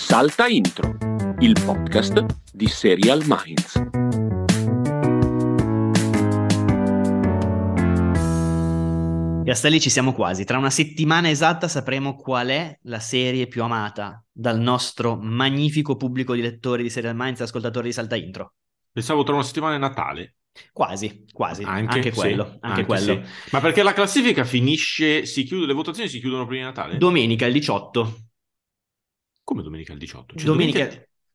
Salta Intro, il podcast di Serial Minds. Castelli ci siamo quasi. Tra una settimana esatta sapremo qual è la serie più amata dal nostro magnifico pubblico di lettori di Serial Minds e ascoltatori di Salta Intro. Pensavo tra una settimana è Natale. Quasi, quasi. Anche, Anche, sì, quello. Anche anche quello. sì. Ma perché la classifica finisce, si chiude, le votazioni si chiudono prima di Natale? Domenica, il 18. Come domenica il 18? Cioè, Domenica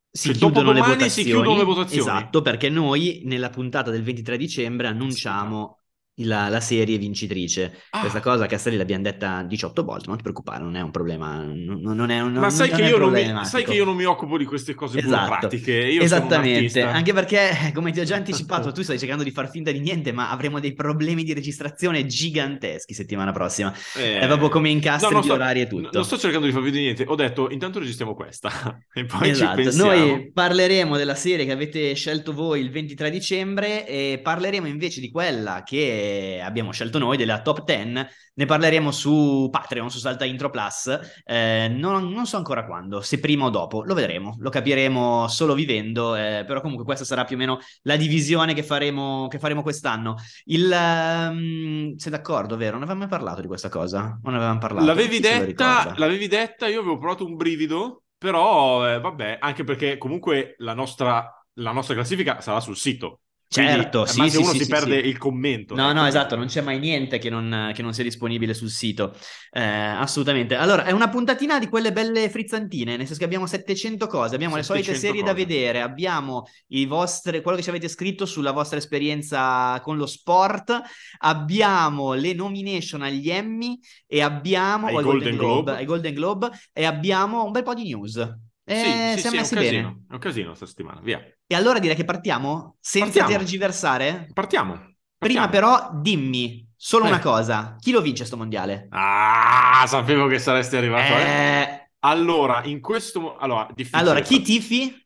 si cioè, chiudono le votazioni. si chiudono le votazioni? Esatto, perché noi nella puntata del 23 dicembre annunciamo la, la serie vincitrice. Ah. Questa cosa Castelli l'abbiamo detta 18 volte, non ti preoccupare, non è un problema. Non, non è un, Ma sai, non che io non mi, sai che io non mi occupo di queste cose Esatto. burocratiche. Io Esattamente, anche perché, come ti ho già anticipato, tu stai cercando di far finta di niente, ma avremo dei problemi di registrazione giganteschi settimana prossima. Eh, È proprio come incastri non di sto- orari e tutto. Non sto cercando di farvi vedere niente. Ho detto, intanto registriamo questa. e poi Esatto, noi parleremo della serie che avete scelto voi il 23 dicembre e parleremo invece di quella che abbiamo scelto noi, della top 10. Ne parleremo su Patreon, su Salta Intro Plus. Eh, non, non so ancora quando, se prima o dopo, lo vedremo, lo capiremo solo vivendo, eh, però comunque questa sarà più o meno la divisione che faremo, che faremo quest'anno. Il, ehm, sei d'accordo, vero? Non avevamo mai parlato di questa cosa? Non avevamo parlato. L'avevi detta, l'avevi detta, io avevo provato un brivido, però eh, vabbè, anche perché comunque la nostra, la nostra classifica sarà sul sito. Quindi, Certo, al sì, massimo sì, uno sì, si perde il commento. No, ecco. no, esatto, non c'è mai niente che non, che non sia disponibile sul sito. Eh, assolutamente. Allora, è una puntatina di quelle belle frizzantine, nel senso che abbiamo 700 cose, abbiamo le solite 700 serie da cose. vedere, abbiamo i vostri, quello che ci avete scritto sulla vostra esperienza con lo sport, abbiamo le nomination agli Emmy e abbiamo Ai al Golden Globe. ai Golden Globe e abbiamo un bel po' di news. E Sì, sì, siamo sì, è un casino, è un casino sta settimana, via. E allora direi che partiamo senza Partiamo. tergiversare. Partiamo. Prima partiamo. però dimmi solo Eh. una cosa, chi lo vince sto mondiale? Ah, sapevo che saresti arrivato. eh. Eh, Allora, in questo... Allora, allora, chi tifi?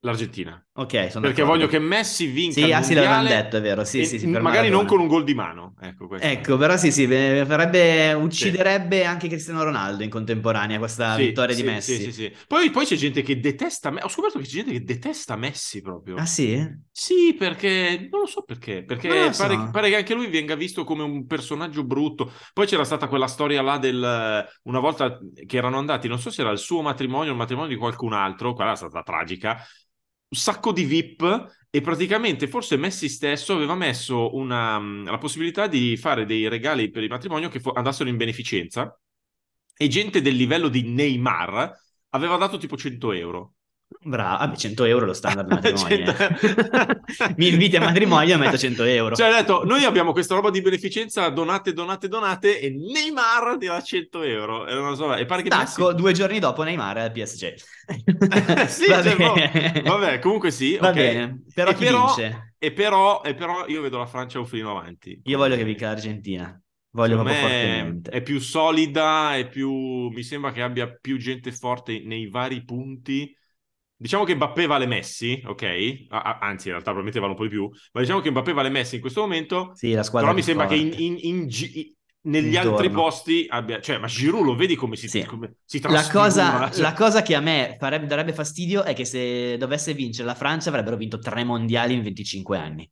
L'Argentina. Ok, sono Perché d'accordo. voglio che Messi vinca Sì, ah, sì, l'avevamo detto, è vero, sì, sì, sì, per magari non Maradona. con un gol di mano. Ecco, questo. Ecco, però sì, sì, farebbe, ucciderebbe anche Cristiano Ronaldo in contemporanea questa Sì, vittoria sì, di Messi. Sì, sì, sì. Poi, poi c'è gente che detesta me. Ho scoperto che c'è gente che detesta Messi proprio. Ah sì? Sì, perché non lo so perché. Perché Non lo pare, so. pare che anche lui venga visto come un personaggio brutto. Poi c'era stata quella storia là del una volta che erano andati, non so se era il suo matrimonio o il matrimonio di qualcun altro, quella è stata tragica. Sacco di VIP e praticamente forse Messi stesso aveva messo una, la possibilità di fare dei regali per il matrimonio che fo- andassero in beneficenza e gente del livello di Neymar aveva dato tipo 100 euro. Bravo, vabbè, 100 euro è lo standard matrimonio. eh. 100. Mi inviti a matrimonio e metto 100 euro. Cioè, ha detto, noi abbiamo questa roba di beneficenza, donate, donate, donate, e Neymar ti dà 100 euro. E, non so, e pare che Tacco, due giorni dopo Neymar al PSG. Messi... sì, Va cioè, boh, vabbè, comunque sì. Va ok. bene, però E chi però- vince? E però, e però io vedo la Francia un filino avanti. Io voglio che vinca l'Argentina. Voglio proprio fortemente. È più solida, è più... mi sembra che abbia più gente forte nei vari punti. Diciamo che Mbappé vale Messi, ok? A- anzi, in realtà probabilmente vale un po' di più, ma diciamo che Mbappé vale Messi in questo momento. Sì, la squadra Però mi sembra che in, forte. in- in negli Intorno. altri posti abbia... Cioè, ma Giroud lo vedi come si, Sì. come si La cosa, Cioè, la cosa che a me farebbe, darebbe fastidio è che se dovesse vincere la Francia avrebbero vinto tre mondiali in 25 anni.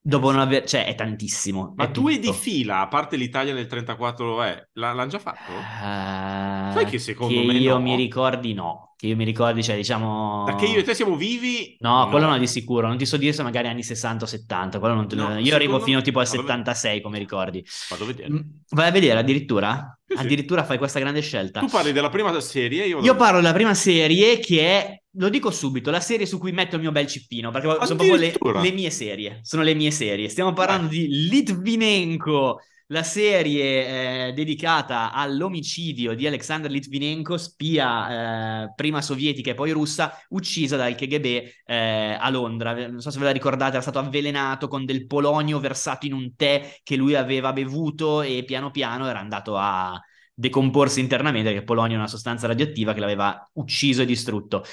Dopo non aver... Cioè, è tantissimo. Ma è due di tutto. fila, a parte l'Italia nel 34, è, l'ha- l'hanno già fatto? Eh, Sai che secondo che me io no. mi ricordi no. Che io mi ricordi, cioè, diciamo... Che io e te siamo vivi? No, quello no di sicuro, non ti so dire se magari anni 60 o 70, quello non te- No, io arrivo me- fino tipo al no, vabbè. 76 come ricordi. Vado a vedere. Mm, Vai a vedere addirittura? Sì. Addirittura fai questa grande scelta. Tu parli della prima serie, io... Io parlo della prima serie che è, lo dico subito, la serie su cui metto il mio bel cippino, perché sono proprio le, le mie serie, sono le mie serie. Stiamo parlando di Litvinenko, la serie eh, dedicata all'omicidio di Alexander Litvinenko, spia eh, prima sovietica e poi russa, uccisa dal KGB eh, a Londra. Non so se ve la ricordate, era stato avvelenato con del polonio versato in un tè che lui aveva bevuto e piano piano era andato a decomporsi internamente, perché polonio è una sostanza radioattiva che l'aveva ucciso e distrutto.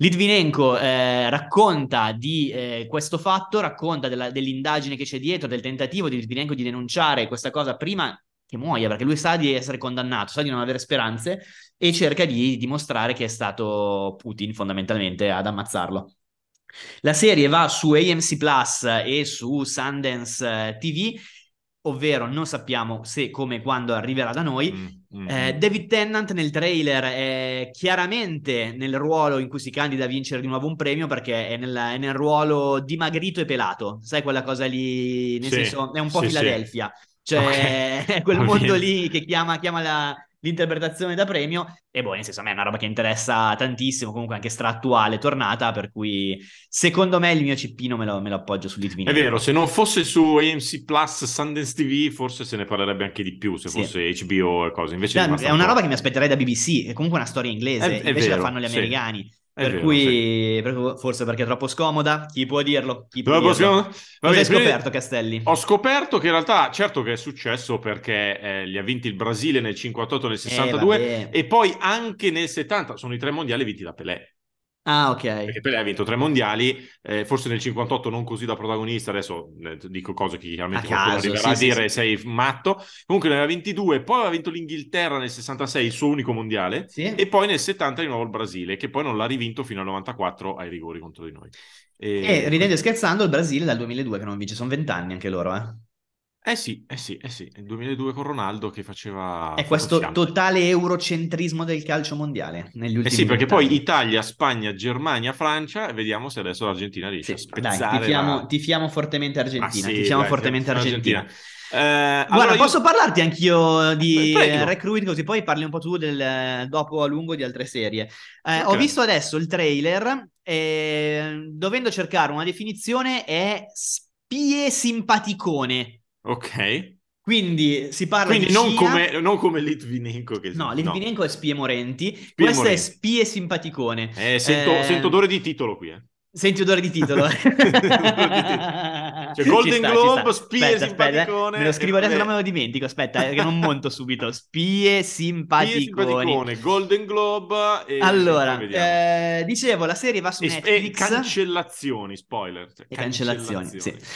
Litvinenko eh, racconta di eh, questo fatto, racconta della- dell'indagine che c'è dietro, del tentativo di Litvinenko di denunciare questa cosa prima che muoia perché lui sa di essere condannato, sa di non avere speranze e cerca di dimostrare che è stato Putin fondamentalmente ad ammazzarlo. La serie va su AMC Plus e su Sundance eh, TV ovvero non sappiamo se, come e quando arriverà da noi. Mm, mm, eh, mm. David Tennant nel trailer è chiaramente nel ruolo in cui si candida a vincere di nuovo un premio perché è, nella, è nel ruolo dimagrito e pelato, sai quella cosa lì, nel sì, senso è un po' sì, Philadelphia. Sì. Cioè, okay. è quel mondo lì che chiama, chiama la, l'interpretazione da premio e boh, nel senso a me è una roba che interessa tantissimo, comunque anche stra-attuale, tornata, per cui secondo me il mio cippino me lo, me lo appoggio su Litvinenko. È vero, se non fosse su AMC Plus, Sundance TV, forse se ne parlerebbe anche di più, se sì. fosse HBO e cose, invece è, è una roba che mi aspetterei da BBC, è comunque una storia inglese, è, invece vero, la fanno gli americani. Sì. Per vero, cui, sì. forse perché è troppo scomoda, chi può dirlo? Chi può dirlo? Cosa hai scoperto, Castelli? Ho scoperto che in realtà, certo che è successo perché eh, li ha vinti il Brasile nel 58 nel 62 eh, e poi anche nel 70, sono i tre mondiali vinti da Pelé. Ah, ok. Perché Pelé ha vinto tre mondiali, eh, forse nel 58 non così da protagonista, adesso eh, dico cose che chiaramente a qualcuno caso, arriverà sì, a dire sì, sei matto. Comunque ne aveva 22, poi aveva vinto l'Inghilterra nel 66, il suo unico mondiale, sì. e poi nel 70 di nuovo il Brasile, che poi non l'ha rivinto fino al 94 ai rigori contro di noi. E, e ridendo e scherzando, il Brasile dal 2002 che non vince, sono 20 anni anche loro, eh. Eh sì, eh sì, eh sì, il 2002 con Ronaldo che faceva... È questo totale eurocentrismo del calcio mondiale negli ultimi Eh sì, perché poi Italia, Spagna, Germania, Francia, e vediamo se adesso l'Argentina riesce sì, a spezzare dai, tifiamo, la... tifiamo fortemente Argentina, ah, sì, tifiamo dai, fortemente Argentina. Argentina. Eh, Guarda, allora posso io... parlarti anch'io di Recruit così poi parli un po' tu del dopo a lungo di altre serie. Eh, okay. Ho visto adesso il trailer e dovendo cercare una definizione è spie simpaticone. Ok. Quindi si parla Quindi di non, come, non come Litvinenko. Che... No, Litvinenko no. è spie morenti. Spie Questo morenti. è spie simpaticone. Eh, sento, eh... sento odore di titolo qui, eh. Senti odore di titolo. cioè, Golden sta, Globe, spie aspetta, simpaticone. Aspetta, eh. Me lo scrivo adesso, non me lo dimentico. Aspetta, eh, che non monto subito. Spie simpaticone. Spie simpaticone, Golden Globe. E allora, eh, dicevo, la serie va su e, Netflix. E cancellazioni, spoiler. Cioè, cancellazioni, cancellazioni, sì.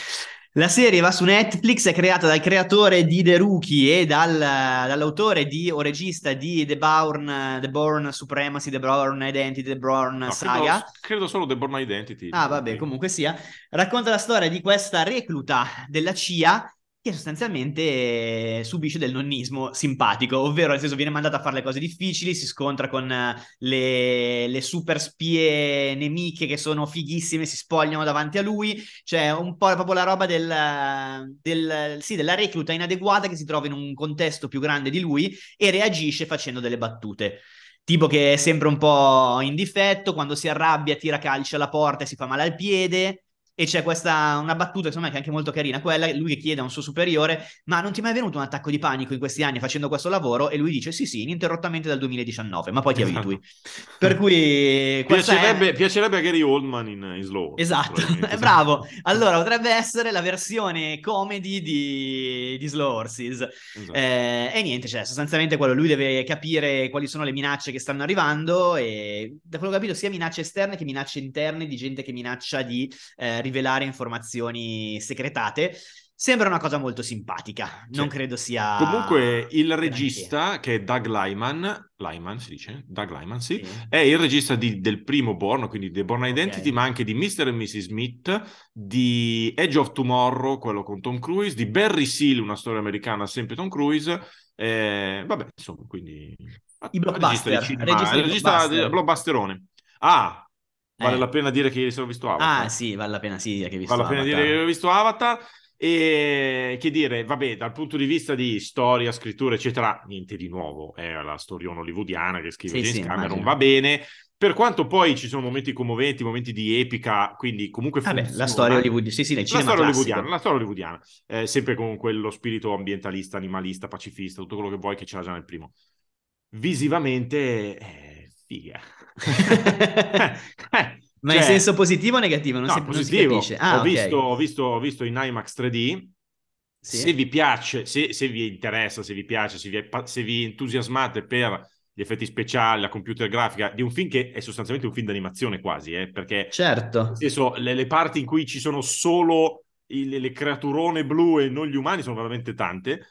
La serie va su Netflix, è creata dal creatore di The Rookie e dal, dall'autore di, o regista di The Bourne, The Bourne Supremacy, The Bourne Identity, The Bourne no, Saga. Credo, credo, solo The Bourne Identity. Ah, vabbè, comunque sia. Racconta la storia di questa recluta della CIA che sostanzialmente subisce del nonnismo simpatico, ovvero nel senso viene mandata a fare le cose difficili, si scontra con eh, le, le super spie nemiche che sono fighissime, si spogliano davanti a lui, cioè un po' proprio la roba del, del, sì, della recluta inadeguata che si trova in un contesto più grande di lui e reagisce facendo delle battute. Tipo che è sempre un po' in difetto, quando si arrabbia tira calci alla porta e si fa male al piede, e c'è questa una battuta insomma che è anche molto carina quella lui che chiede a un suo superiore ma non ti è mai venuto un attacco di panico in questi anni facendo questo lavoro? E lui dice sì sì ininterrottamente dal 2019 ma poi ti esatto. abitui per cui piacerebbe, è... piacerebbe a Gary Oldman in, in slow esatto. è bravo. Allora potrebbe essere la versione comedy di, di Slow Horses. Esatto. eh, e niente cioè sostanzialmente quello lui deve capire quali sono le minacce che stanno arrivando e da quello che ho capito sia minacce esterne che minacce interne di gente che minaccia di eh, rivelare informazioni segretate. Sembra una cosa molto simpatica, non sì. credo sia... Comunque il regista, che è Doug Lyman, Lyman si dice? Doug Lyman, sì, sì. è il regista di, del primo Born, quindi The Born Identity, okay. ma anche di Mr. e Mrs. Smith, di Edge of Tomorrow, quello con Tom Cruise, di Barry Seal, una storia americana, sempre Tom Cruise, eh, vabbè, insomma, quindi... I blockbuster, regista, di cinema, regista, regista blockbuster. blockbusterone. Ah, Vale eh. la pena dire che ieri sera ho visto Avatar. Ah, sì, vale la pena sì, che hai visto Vale la pena dire che ho visto Avatar. E che dire, vabbè, dal punto di vista di storia, scrittura, eccetera, niente di nuovo. È la storia hollywoodiana che scrive sì, James sì, Cameron, immagino. va bene. Per quanto poi ci sono momenti commoventi, momenti di epica, quindi comunque funziona. Vabbè, la storia hollywoodiana, sì, sì, la storia hollywoodiana, la storia hollywoodiana, eh, sempre con quello spirito ambientalista, animalista, pacifista, tutto quello che vuoi che c'era già nel primo. Visivamente, eh, figa. eh, ma cioè, in senso positivo o negativo? Non, no, si, positivo. non si. Ah, ho, okay. visto, ho, visto, ho, visto, in IMAX 3D. Sì. Se vi piace, se, se, vi interessa, se vi piace, se vi, se vi entusiasmate per gli effetti speciali, la computer grafica di un film che è sostanzialmente un film d'animazione quasi, eh, perché certo. nel senso, le, le, parti in cui ci sono solo il, le creaturone blu e non gli umani sono veramente tante.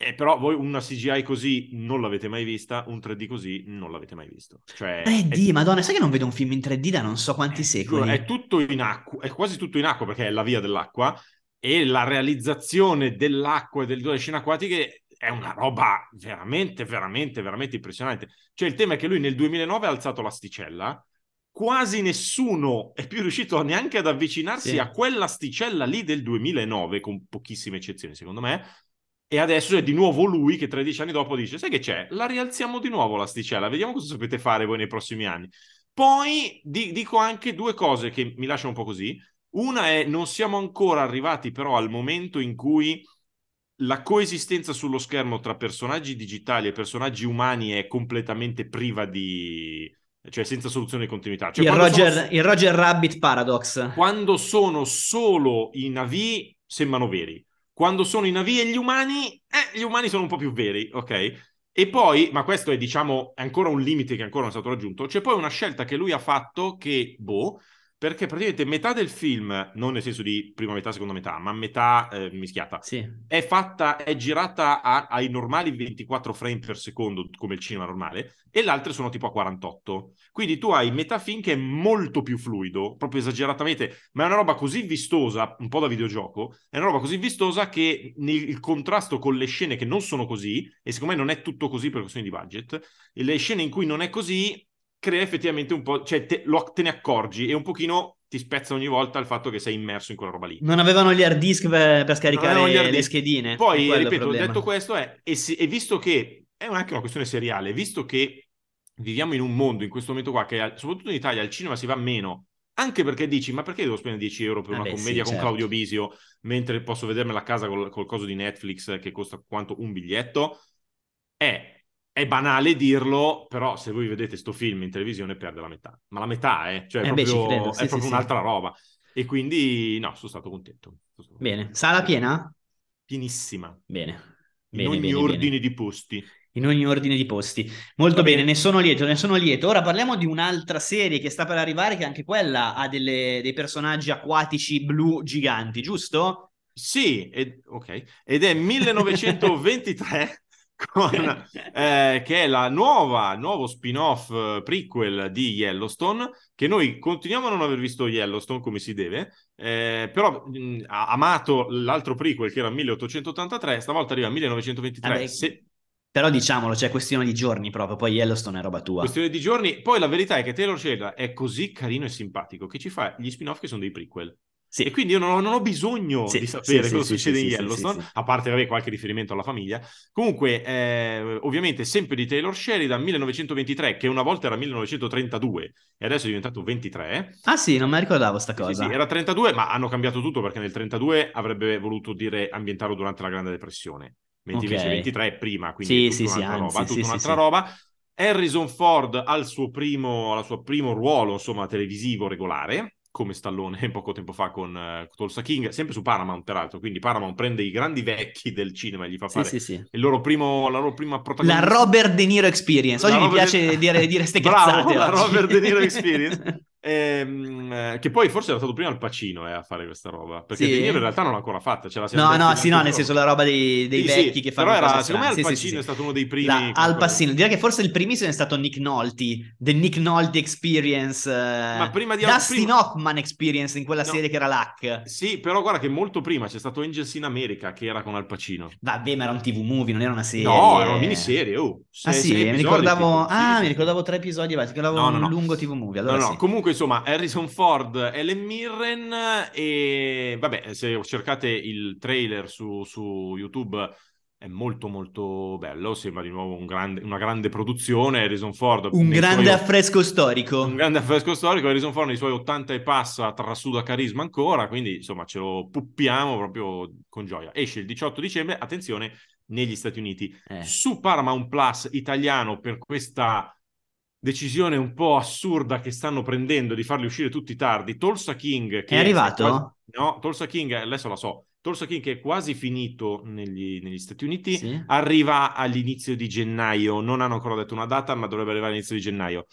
E però voi una CGI così non l'avete mai vista, un 3D così non l'avete mai visto. Cioè, 3D, è... madonna, sai che non vedo un film in 3D da non so quanti è, secoli? È tutto in acqua, è quasi tutto in acqua perché è la via dell'acqua e la realizzazione dell'acqua e delle scene acquatiche è una roba veramente, veramente, veramente impressionante. Cioè il tema è che lui nel 2009 ha alzato l'asticella, quasi nessuno è più riuscito neanche ad avvicinarsi Sì. a quell'asticella lì del 2009, con pochissime eccezioni secondo me, e adesso è di nuovo lui che 13 anni dopo dice, sai che c'è? La rialziamo di nuovo l'asticella, vediamo cosa sapete fare voi nei prossimi anni. Poi di- dico anche due cose che mi lasciano un po' così. Una è, non siamo ancora arrivati però al momento in cui la coesistenza sullo schermo tra personaggi digitali e personaggi umani è completamente priva di... cioè senza soluzione di continuità. Cioè, il, Roger, sono- il Roger Rabbit Paradox. quando sono solo i navi sembrano veri. Quando sono i navi e gli umani, eh, gli umani sono un po' più veri, ok? E poi, ma questo è diciamo ancora un limite che ancora non è stato raggiunto, c'è poi una scelta che lui ha fatto che, boh, perché praticamente metà del film, non nel senso di prima metà, seconda metà, ma metà eh, mischiata, Sì. è fatta, è girata a- ai normali 24 frame per secondo, come il cinema normale, e le altre sono tipo a 48. Quindi tu hai metà film che è molto più fluido, proprio esageratamente, ma è una roba così vistosa, un po' da videogioco, è una roba così vistosa che nel- il contrasto con le scene che non sono così, e secondo me non è tutto così per questioni di budget, le scene in cui non è così crea effettivamente un po', cioè te, lo- te ne accorgi e un pochino ti spezza ogni volta il fatto che sei immerso in quella roba lì. Non avevano gli hard disk per, per scaricare hard le disk. schedine. Poi, il ripeto, detto questo, è, e, se- e visto che è anche una questione seriale, visto che viviamo in un mondo in questo momento qua, che soprattutto in Italia al cinema si va meno, anche perché dici, ma perché devo spendere 10 euro per una Vabbè, sì, commedia con certo. Claudio Bisio, mentre posso vedermela a casa col, col coso di Netflix che costa quanto un biglietto? È, è banale dirlo, però se voi vedete sto film in televisione perde la metà. Ma la metà, eh? Cioè, è Eh proprio, credo, è sì, sì, proprio sì. un'altra roba. E quindi, no, sono stato contento. Sono stato Bene. contento. Sala piena? Pienissima. Bene. In Bene, ogni bene, ordine bene. di posti. In ogni ordine di posti. Molto bene. ne sono lieto, ne sono lieto. Ora parliamo di un'altra serie che sta per arrivare, che anche quella ha delle- dei personaggi acquatici blu giganti, giusto? Sì, ed, ok. Ed è 1923 con, eh, che è la nuova, nuovo spin-off eh, prequel di Yellowstone, che noi continuiamo a non aver visto Yellowstone come si deve, eh, però mh, ha amato l'altro prequel che era 1883, stavolta arriva 1923. Vabbè, Se- Però diciamolo, c'è questione di giorni proprio, poi Yellowstone è roba tua. questione di giorni. Poi la verità è che Taylor Sheridan è così carino e simpatico che ci fa gli spin-off che sono dei prequel. Sì. E quindi io non ho, non ho bisogno Sì, di sapere sì, cosa sì, succede in Yellowstone, a parte avere qualche riferimento alla famiglia. Comunque, eh, ovviamente, sempre di Taylor Sheridan, 1923, che una volta era 1932 e adesso è diventato 23. Ah sì, non me ricordavo sta cosa. sì, era 32, ma hanno cambiato tutto perché nel 32 avrebbe voluto dire ambientarlo durante la Grande Depressione, mentre Ok. invece 23 è prima, quindi Sì, è tutta un'altra roba, tutta sì, un'altra sì. roba. Harrison Ford al suo primo, al suo primo ruolo, insomma, televisivo regolare, come Stallone poco tempo fa con eh, Tulsa King, sempre su Paramount, peraltro. Quindi Paramount prende i grandi vecchi del cinema e gli fa Sì, fare sì, sì. il loro primo, la loro prima La protagonista. Robert De Niro Experience. Oggi La mi Robert piace De- dire, dire ste Bravo, cazzate. la oggi. Robert De Niro Experience. Ehm, eh, che poi forse era stato prima Al Pacino eh, a fare questa roba perché Sì? In realtà non l'ha ancora fatta ce la No, no, sì, no, nel senso la roba dei, dei Sì, sì, vecchi che fanno però era, secondo me Al. Sì, Pacino sì, sì, è sì. stato uno dei primi La- Al Pacino, direi che forse il primissimo è stato Nick Nolte, The Nick Nolte Experience, Ma prima di- Dustin prima- Hoffman Experience in quella No. serie che era l'hack. sì però guarda che molto prima c'è stato Angels in America che era con Al Pacino Vabbè, ma era un TV movie, non era una serie. no era una miniserie oh, Ah sei- sì, sei mi ricordavo, tipo. Sì, ah, sì, mi sì. ricordavo tre episodi, ma mi ricordavo No, no, un no. lungo TV movie. No, Allora no, sì. comunque insomma Harrison Ford, Ellen Mirren e vabbè se cercate il trailer su, su YouTube è molto molto bello, sembra di nuovo un grande- una grande produzione, Harrison Ford Un grande suoi- affresco storico. un grande affresco storico, Harrison Ford nei suoi 80 e passa trasuda carisma ancora, quindi insomma ce lo puppiamo proprio con gioia. Esce il 18 dicembre, attenzione, negli Stati Uniti. Eh. Su Paramount Plus italiano per questa decisione un po' assurda che stanno prendendo di farli uscire tutti tardi, Tulsa King che È arrivato? quasi- No, Tulsa King adesso la so. Tulsa King che è quasi finito negli, negli Stati Uniti, Sì. arriva all'inizio di gennaio, non hanno ancora detto una data, ma dovrebbe arrivare all'inizio di gennaio.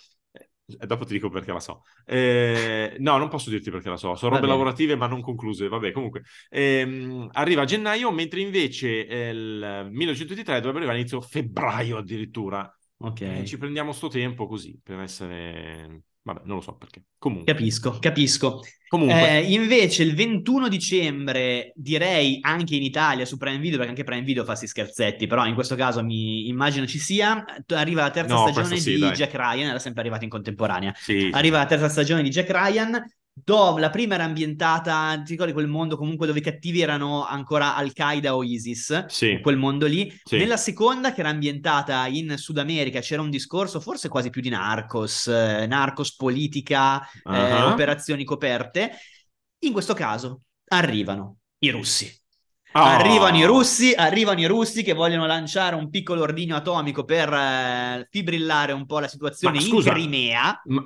E dopo ti dico perché la so. Eh, no, non posso dirti perché la so. Sono robe lavorative ma non concluse. Vabbè, comunque. Ehm, arriva a gennaio, mentre invece eh, il 1923 dovrebbe arrivare a inizio febbraio addirittura. Ok. Ci prendiamo sto tempo così per essere... Vabbè, non lo so perché. Comunque. Capisco, capisco. Comunque. Eh, invece il 21 dicembre, direi anche in Italia su Prime Video, perché anche Prime Video fa questi scherzetti, però in questo caso mi immagino ci sia, arriva la terza No, stagione sì, di dai. Jack Ryan, era sempre arrivata in contemporanea. Sì, sì. Arriva la terza stagione di Jack Ryan. Dove la prima era ambientata, ti ricordi quel mondo comunque dove i cattivi erano ancora Al-Qaeda o ISIS, Sì. quel mondo lì. Sì. Nella seconda, che era ambientata in Sud America, c'era un discorso forse quasi più di narcos, eh, narcos politica, eh, Ah. operazioni coperte. In questo caso arrivano i russi. Ah. Arrivano i russi, arrivano i russi che vogliono lanciare un piccolo ordigno atomico per eh, fibrillare un po' la situazione Ma in scusa, Crimea. Ma-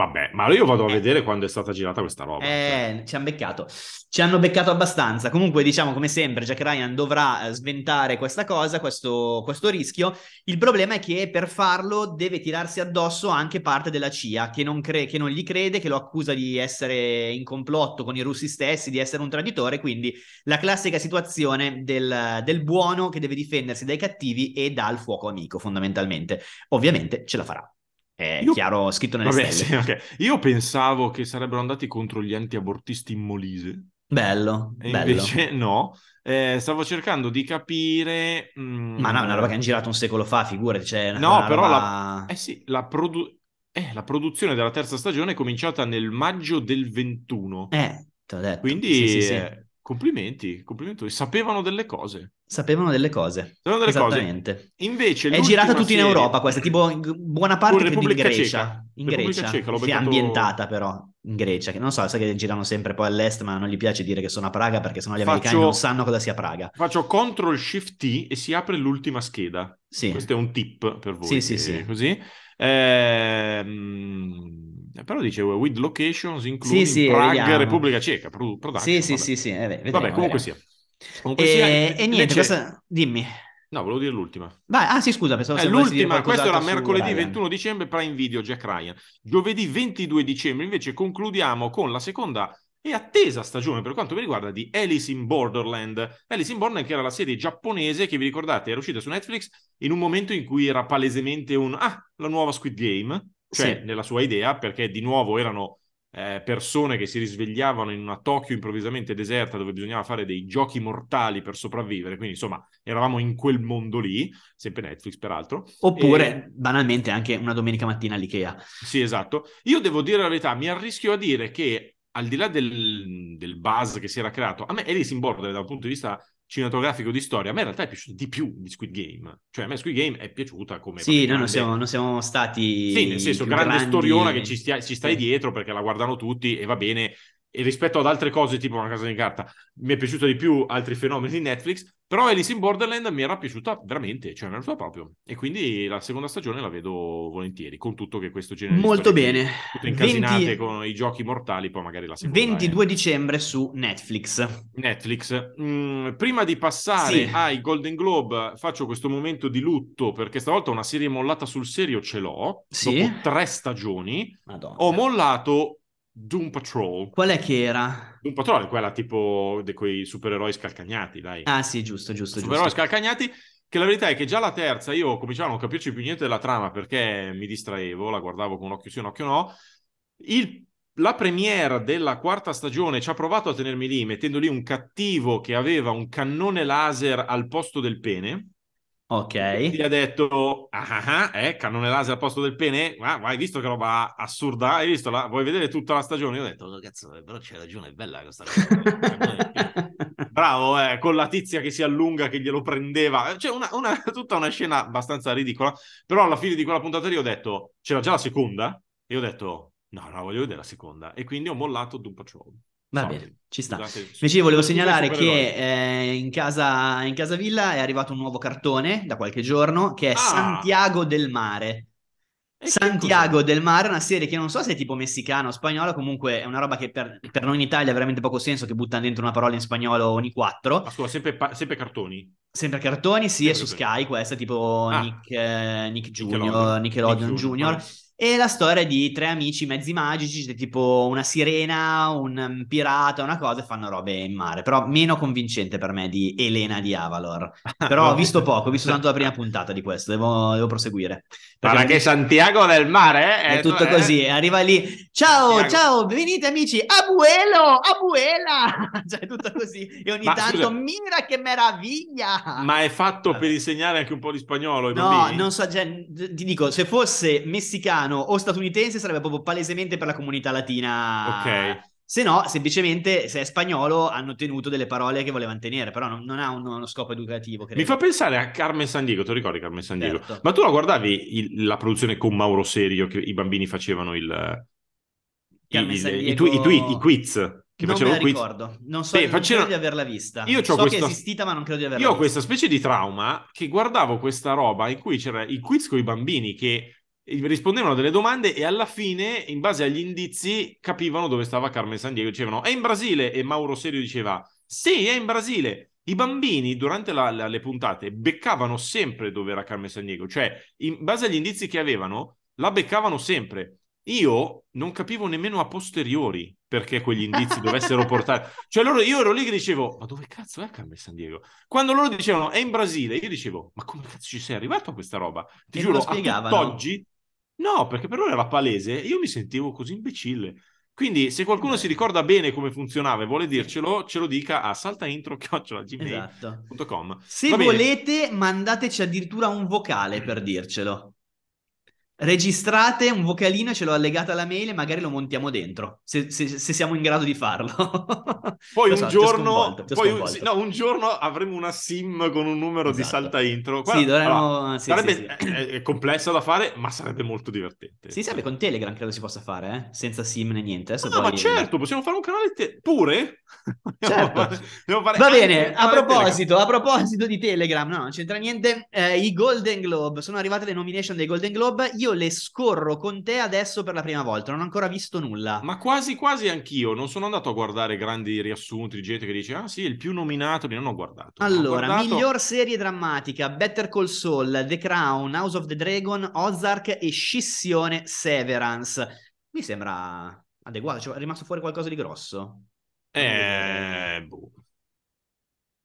Vabbè, ma io vado a Eh. vedere quando è stata girata questa roba. cioè. Eh, ci hanno beccato. Ci hanno beccato abbastanza. Comunque, diciamo, come sempre, Jack Ryan dovrà eh, sventare questa cosa, questo, questo rischio. Il problema è che per farlo deve tirarsi addosso anche parte della CIA, che non, cre- che non gli crede, che lo accusa di essere in complotto con i russi stessi, di essere un traditore. Quindi la classica situazione del, del buono che deve difendersi dai cattivi e dal fuoco amico, fondamentalmente. Ovviamente ce la farà. È Io- chiaro, scritto nelle Vabbè, sì, ok. Io pensavo che sarebbero andati contro gli antiabortisti in Molise. Bello, E bello. invece no. Eh, stavo cercando di capire. mm, Ma no, è una roba che hanno girato un secolo fa, figurati. Cioè, No, però roba- Eh sì, la, produ- eh, la produzione della terza stagione è cominciata nel maggio del 21. Eh, te l'ho detto. Quindi Sì, sì, sì. Eh, complimenti, complimenti. Sapevano delle cose. Sapevano delle cose. Sapevano delle cose. Esattamente. Invece È girata tutta in Europa questa, tipo buona parte in Grecia. Ceca. In Grecia. Ceca, l'ho Sì, beccato- ambientata però in Grecia, che non so, sai che girano sempre poi all'est, ma non gli piace dire che sono a Praga perché sennò gli Faccio- americani non sanno cosa sia Praga. Faccio Ctrl Shift T e si apre l'ultima scheda. Sì. Questo è un tip per voi. Sì, sì, che- sì. Così. Ehm, però dice with locations including Sì, sì, Prague, vediamo. Repubblica Ceca. Pro- production, Sì, sì, sì, sì, eh, vedremo, Vabbè, comunque sia. Comunque E, sia, e niente, questa... dimmi. No, volevo dire l'ultima. Vai, ah sì, scusa, pensavo Eh, l'ultima, questo era mercoledì Ryan. 21 dicembre, Prime Video, Jack Ryan. Giovedì 22 dicembre invece concludiamo con la seconda e attesa stagione per quanto mi riguarda di Alice in Borderland. Alice in Borderland che era la serie giapponese che vi ricordate era uscita su Netflix in un momento in cui era palesemente un ah, la nuova Squid Game, cioè Sì. nella sua idea, perché di nuovo erano eh, persone che si risvegliavano in una Tokyo improvvisamente deserta dove bisognava fare dei giochi mortali per sopravvivere, quindi insomma eravamo in quel mondo lì, sempre Netflix peraltro. Oppure, E- banalmente, anche una domenica mattina all'Ikea. Sì, esatto. Io devo dire la verità, mi arrischio a dire che al di là del, del buzz che si era creato, a me Alice in Borderland dal punto di vista cinematografico di storia, a me in realtà è piaciuto di più di Squid Game. Cioè a me Squid Game è piaciuta come... Sì, noi non siamo, non siamo stati Sì, nel senso, grande grandi- storiona che ci, stia- ci stai Sì. dietro perché la guardano tutti e va bene. E rispetto ad altre cose, tipo una casa di carta, mi è piaciuto di più altri fenomeni di Netflix. Però Alice in Borderland mi era piaciuta veramente, cioè mi era piaciuta proprio. E quindi la seconda stagione la vedo volentieri, con tutto che questo genere Molto bene. Tutte incasinate 20 con i giochi mortali, poi magari la seconda. 22 è dicembre su Netflix. Netflix. Mm, prima di passare Sì. ai Golden Globe, faccio questo momento di lutto perché stavolta una serie mollata sul serio ce l'ho. Sì. Dopo tre stagioni Madonna. ho mollato Doom Patrol. Qual è che era? Doom Patrol è quella tipo di quei supereroi scalcagnati, dai. Ah sì, giusto, giusto, supereroi giusto. scalcagnati. Che la verità è che già la terza io cominciavo a non capirci più niente della trama perché mi distraevo, la guardavo con un occhio sì, un occhio no. Il- la premiere della quarta stagione ci ha provato a tenermi lì, mettendo lì un cattivo che aveva un cannone laser al posto del pene. Ok. Gli ha detto, ah, ah, ah, eh, cannone laser al posto del pene? Ah, ma hai visto che roba assurda? Hai visto? La... Vuoi vedere tutta la stagione? Io ho detto, "Oh, cazzo, però c'è ragione, è bella questa cosa. Cannone del pene." Bravo, eh, con la tizia che si allunga, che glielo prendeva. C'è una, una- tutta una scena abbastanza ridicola. Però alla fine di quella puntata lì ho detto, c'era già la seconda? E ho detto, no, no, voglio vedere la seconda. E quindi ho mollato Doom Patrol. Va Sorry. bene, ci sta. Scusate, Invece volevo segnalare che eh, in casa, in casa Villa è arrivato un nuovo cartone da qualche giorno che è Ah. Santiago del Mare. E Santiago del Mare è una serie che non so se è tipo messicana o spagnola, comunque è una roba che per, per noi in Italia ha veramente poco senso, che buttano dentro una parola in spagnolo ogni quattro. Ma scusa, sempre, pa- sempre cartoni. Sempre cartoni, sì, è Sempre su cartoni. Sky, questa tipo Ah. Nick, eh, Nick Junior, Nickelodeon. Nickelodeon Nick Junior. vabbè. E la storia di tre amici mezzi magici, cioè tipo una sirena, un um, pirata, una cosa, e fanno robe in mare. Però meno convincente per me di Elena di Avalor. Però ho visto poco, ho visto tanto la prima puntata di questo, devo, devo proseguire. Guarda che Santiago del mare eh? è tutto eh? così, arriva lì, ciao, Santiago. ciao, venite amici, abuelo, abuela, cioè tutto così, e ogni Ma, tanto, scusa, mira che meraviglia! Ma è fatto per insegnare anche un po' di spagnolo No, bambini? non so, cioè, ti dico, se fosse messicano o statunitense sarebbe proprio palesemente per la comunità latina. Ok. Se no, semplicemente se è spagnolo hanno tenuto delle parole che volevano tenere, però non, non ha uno, uno, scopo educativo. Credo. Mi fa pensare a Carmen San Diego, tu ricordi Carmen San Diego? Certo. Ma tu la guardavi il, la produzione con Mauro Serio che i bambini facevano il... il, il i, i, tweet, i quiz che non me la ricordo, non so, Beh, non facevano... credo di averla vista. Io so questa... che è esistita, ma non credo di averla Io ho questa specie di trauma che guardavo questa roba in cui c'era il quiz con i bambini che rispondevano delle domande e alla fine, in base agli indizi, capivano dove stava Carmen San Diego. Dicevano, è in Brasile? E Mauro Serio diceva, sì, è in Brasile. I bambini, durante la, la, le puntate, beccavano sempre dove era Carmen San Diego. Cioè, in base agli indizi che avevano, la beccavano sempre. Io non capivo nemmeno a posteriori perché quegli indizi dovessero portare. Cioè, loro, io ero lì che dicevo: Ma dove cazzo è Carmen San Diego? Quando loro dicevano è in Brasile, io dicevo: Ma come cazzo ci sei arrivato a questa roba? Ti e giuro, a oggi No, perché per loro era palese io mi sentivo così imbecille. Quindi, se qualcuno si ricorda bene come funzionava e vuole dircelo, ce lo dica a saltaintro.gmail.com. Esatto. Se volete, mandateci addirittura un vocale per dircelo registrate un vocalino ce l'ho allegato alla mail e magari lo montiamo dentro, se, se, se siamo in grado di farlo. poi, so, un, giorno, poi un, no, un giorno avremo una sim con un numero esatto. di salta intro. Guarda, sì, dovremmo... allora, sì, sarebbe sì, sì. È, è complessa da fare, ma sarebbe molto divertente. Sì, sarebbe con Telegram credo si possa fare, eh? senza sim né niente. Adesso ah, poi... ma certo, possiamo fare un canale te- pure? Certo. Va bene, a proposito, a proposito di Telegram, no, non c'entra niente, eh, i Golden Globe, sono arrivate le nomination dei Golden Globe, io io le scorro con te adesso per la prima volta, non ho ancora visto nulla. Ma quasi quasi anch'io, non sono andato a guardare grandi riassunti di gente che dice "Ah sì, il più nominato", non ho guardato. Allora, ho guardato... miglior serie drammatica: Better Call Saul, The Crown, House of the Dragon, Ozark e Scissione Severance. Mi sembra adeguato, cioè, è rimasto fuori qualcosa di grosso. Eh, boh.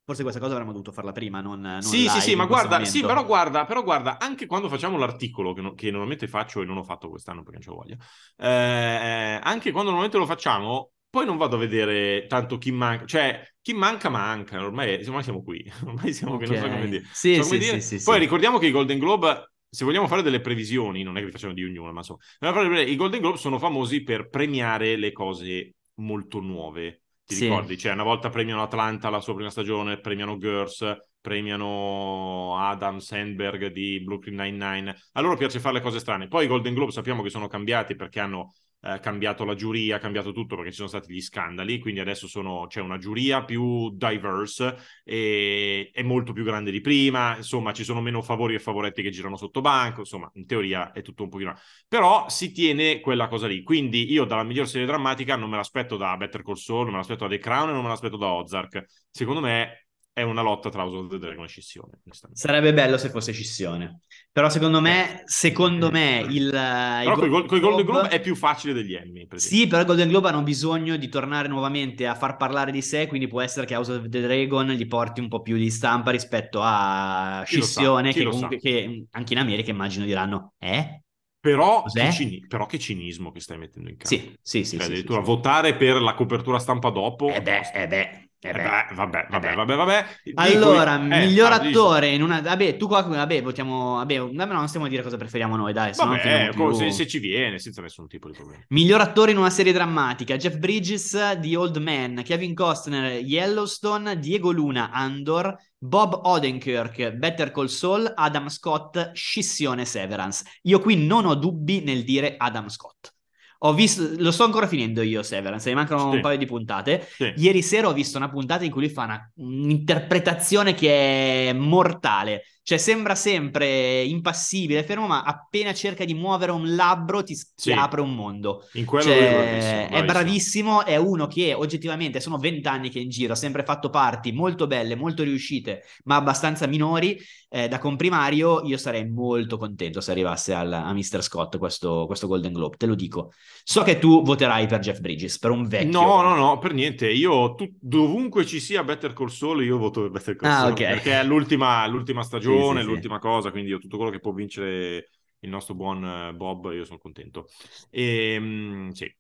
Forse questa cosa avremmo dovuto farla prima, non, non Sì, sì, sì, ma guarda, sì, però guarda, però guarda, anche quando facciamo l'articolo, che, no, che, normalmente faccio e non ho fatto quest'anno perché non ce lo voglio, eh, anche quando normalmente lo facciamo, poi non vado a vedere tanto chi manca, cioè chi manca manca, ormai, ormai siamo qui, ormai siamo okay. che non so come dire. Sì, so sì, dire. Sì, poi ricordiamo che i Golden Globe se vogliamo fare delle previsioni, non è che li facciamo di ognuno, ma insomma, i Golden Globe sono famosi per premiare le cose molto nuove. Ti sì. ricordi? Cioè, una volta premiano Atlanta la sua prima stagione, premiano Girls, premiano Adam Sandberg di Brooklyn Nine-Nine. A loro piace fare le cose strane. Poi i Golden Globe sappiamo che sono cambiati perché hanno eh, cambiato la giuria, cambiato tutto perché ci sono stati gli scandali, quindi adesso sono, c'è una giuria più diverse e è molto più grande di prima, insomma ci sono meno favori e favoretti che girano sotto banco, insomma in teoria è tutto un pochino... Però si tiene quella cosa lì, quindi io dalla miglior serie drammatica non me l'aspetto da Better Call Saul, non me l'aspetto da The Crown e non me l'aspetto da Ozark. Secondo me è una lotta tra House of the Dragon e Scissione. Sarebbe bello se fosse Scissione. Però secondo me, secondo me il... Però con i Golden Globe è più facile degli Emmy. Sì, però i Golden Globe hanno bisogno di tornare nuovamente a far parlare di sé, quindi può essere che House of the Dragon gli porti un po' più di stampa rispetto a Scissione, che comunque che anche in America immagino diranno, eh? Però che, cini- però che, cinismo che stai mettendo in campo. Sì, sì, sì. Cioè, sì addirittura sì, votare per la copertura stampa dopo... Eh beh, eh beh. Eh beh, vabbè, vabbè, eh vabbè, vabbè. Allora, Dico, eh, miglior ah, attore in una... Vabbè, tu qua, vabbè, votiamo... Vabbè, non stiamo a dire cosa preferiamo noi, dai. Vabbè, più... se, se, ci viene, senza nessun tipo di problema. Miglior attore in una serie drammatica. Jeff Bridges di Old Man, Kevin Costner, Yellowstone, Diego Luna, Andor, Bob Odenkirk, Better Call Saul, Adam Scott, Scissione Severance. Io qui non ho dubbi nel dire Adam Scott. Ho visto, lo sto ancora finendo io, Severance, mi mancano sì. un paio di puntate. Sì. Ieri sera ho visto una puntata in cui lui fa una, un'interpretazione che è mortale. Cioè, sembra sempre impassibile, fermo, ma appena cerca di muovere un labbro ti, Sì. apre un mondo. In quello Cioè, è bravissimo, è bravissimo, è uno che oggettivamente sono vent'anni che è in giro, ha sempre fatto parti molto belle, molto riuscite, ma abbastanza minori. Eh, da comprimario io sarei molto contento se arrivasse al- a Mr. Scott questo, questo Golden Globe, te lo dico. So che tu voterai per Jeff Bridges, per un vecchio. No, no, no, per niente. Io tu- dovunque ci sia Better Call Saul, io voto per Better Call Ah, Saul ok. perché è l'ultima, l'ultima stagione, Sì, sì, sì. l'ultima cosa, quindi io tutto quello che può vincere il nostro buon eh, Bob, io sono contento. E, sì.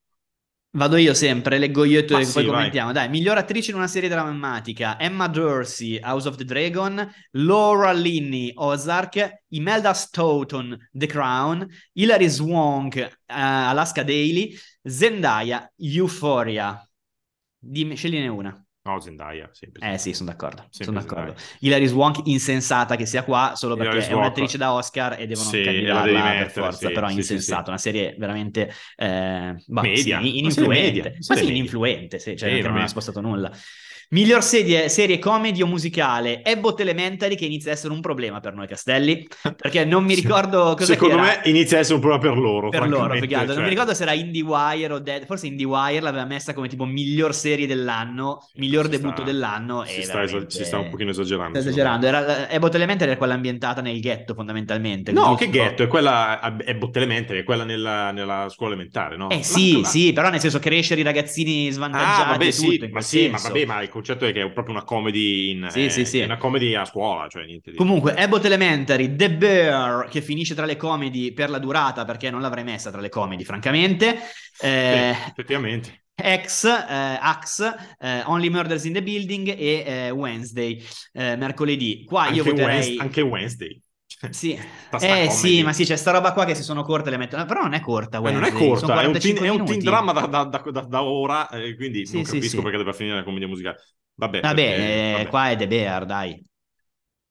Vado io sempre, leggo io e tu e sì, poi vai. commentiamo. Dai, miglior attrice in una serie drammatica: Emma Dorsey, House of the Dragon, Laura Linney, Ozark, Imelda Stoughton, The Crown, Hilary Swank, eh, Alaska Daily, Zendaya, Euphoria. Dimmi, scegliene una. No, Zendaya, sempre. Eh sì, sono d'accordo. Sono d'accordo. Hilary Swank insensata che sia qua solo perché Hilary è Swank. un'attrice da Oscar e devono Sì, candidarla per mettere, forza, sì, però sì, sì, insensata, sì. una serie veramente eh, bah, Media, sì, una serie ininfluente. media, Ma serie sì, media. ininfluente, sì, cioè Sì, non ha spostato nulla. Miglior serie, serie comedy o musicale Abbott Elementary che inizia a essere un problema per noi Castelli perché non mi Sì. ricordo cosa Secondo me inizia a essere un problema per loro. per loro, francamente, più che altro. Non mi cioè. ricordo se era IndieWire o Dead, forse IndieWire l'aveva messa come tipo miglior serie dell'anno, Sì, miglior debutto sta- dell'anno. Si e sta, veramente- si sta un pochino esagerando. Sta esagerando. Era, Abbott Elementary era quella ambientata nel ghetto, fondamentalmente. No, giusto? che ghetto, è quella è Botte Elementary, è quella nella, nella scuola elementare, no? Eh sì, la- sì, però nel senso crescere i ragazzini svantaggiati Ah, vabbè, sì, tutto, in ma sì, ma vabbè, ma il concetto è che è proprio una comedy in Sì, eh, sì, sì. una comedy a scuola, cioè niente di Comunque, Abbott Elementary, The Bear, che finisce tra le comedy per la durata, perché non l'avrei messa tra le comedy, francamente. Eh, Sì, effettivamente. X, eh, Axe, eh, Only Murders in the Building e eh, Wednesday, eh, mercoledì. Qua io Anche, voterei... Wednesday, anche Wednesday. Sì, eh sì, ma sì, c'è sta roba qua che se sono corte le mettono, però non è corta, Ma non è Wednesday, corta, è un, teen, 45 è un teen drama da, da- da- da- da ora, eh, quindi Sì, non sì, capisco sì. perché debba finire la commedia musicale. Vabbè, Vabbè, perché- eh, vabbè. qua è The Bear, dai.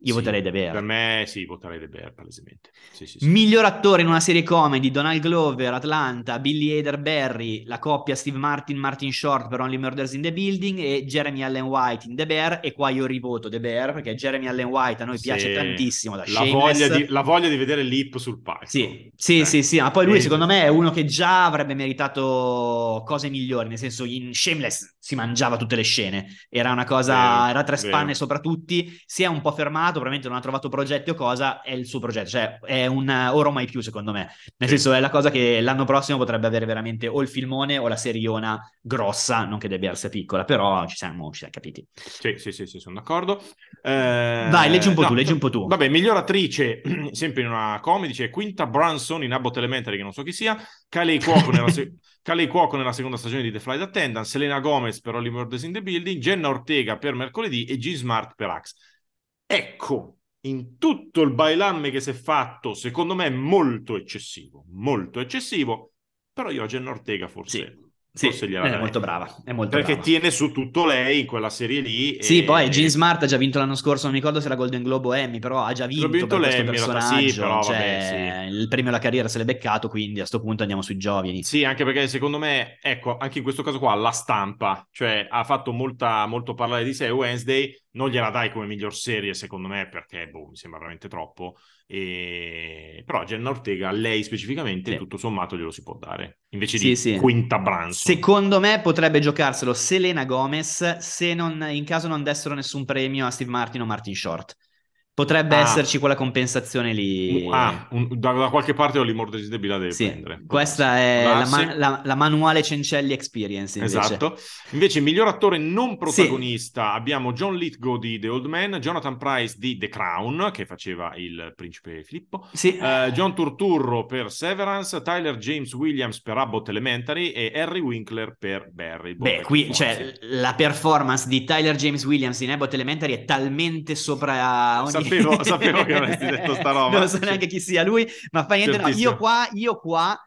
Io Sì, voterei The Bear. Per me sì, voterei The Bear, palesemente. Sì, sì. Miglior attore in una serie comedy, Donald Glover, Atlanta, Billy Berry, la coppia Steve Martin, Martin Short per Only Murders in the Building e Jeremy Allen White in The Bear e qua io rivoto The Bear perché Jeremy Allen White a noi piace tantissimo la voglia, di, la voglia di vedere Lip sul palco. Sì, sì, Eh. sì, sì, ma poi lui secondo me è uno che già avrebbe meritato cose migliori, nel senso in Shameless si mangiava tutte le scene, era una cosa, Vero, era tre vero. spanne sopra tutti, si è un po' fermato, probabilmente non ha trovato progetti o cosa, è il suo progetto, cioè è un ora o mai più secondo me, nel senso è la cosa che l'anno prossimo potrebbe avere veramente o il filmone o la seriona grossa, non che debba essere piccola, però ci siamo, ci siamo capiti. Sì, sì, sì, sì, sono d'accordo. Eh, Vai, leggi un po' tu, leggi un po' tu. Vabbè, miglior attrice, sempre in una comedy, c'è Quinta Brunson in Abbott Elementary, che non so chi sia, Kalei Cuoco nella, se- Kalei Cuoco nella seconda stagione di The Flight Attendant, Selena Gomez per Only Murders in the Building, Jenna Ortega per Mercoledì e G Smart per Axe. Ecco, in tutto il bailamme che si è fatto, secondo me è molto eccessivo, molto eccessivo, però io a Jenna Ortega forse... Sì, Forse gliela è molto brava, è molto Perché brava. tiene su tutto lei in quella serie lì. Sì, e- poi Gene Smart ha già vinto l'anno scorso, non mi ricordo se era Golden Globe o Emmy, però ha già vinto, vinto per questo personaggio, sì, però cioè, vabbè, il premio alla carriera se l'è beccato, quindi a sto punto andiamo sui giovani. Sì, anche perché secondo me, ecco, anche in questo caso qua, la stampa, cioè ha fatto molta, molto parlare di sé Wednesday, non gliela dai come miglior serie, secondo me, perché, boh, mi sembra veramente troppo. E... Però Jenna Ortega, a lei specificamente, Sì. tutto sommato glielo si può dare, invece Sì, di sì. Quinta Branson. Secondo me potrebbe giocarselo Selena Gomez se non, in caso non dessero nessun premio a Steve Martin o Martin Short. Potrebbe Ah. esserci quella compensazione lì. Ah, un- da, da qualche parte Holly Murders the Bill la deve Sì, prendere. questa è la, darsi. ma- la- la manuale Cencelli Experience invece. Esatto. Invece, miglior attore non protagonista abbiamo John Lithgow di The Old Man, Jonathan Price di The Crown, che faceva il principe Filippo, Sì. eh, John Turturro per Severance, Tyler James Williams per Abbott Elementary e Harry Winkler per Barry. Beh, qui cioè, sì. la performance di Tyler James Williams in Abbott Elementary è talmente sopra ogni... Sapevo- sapevo che avresti detto sta roba. non so neanche chi sia lui, ma fa niente. No, io qua, io qua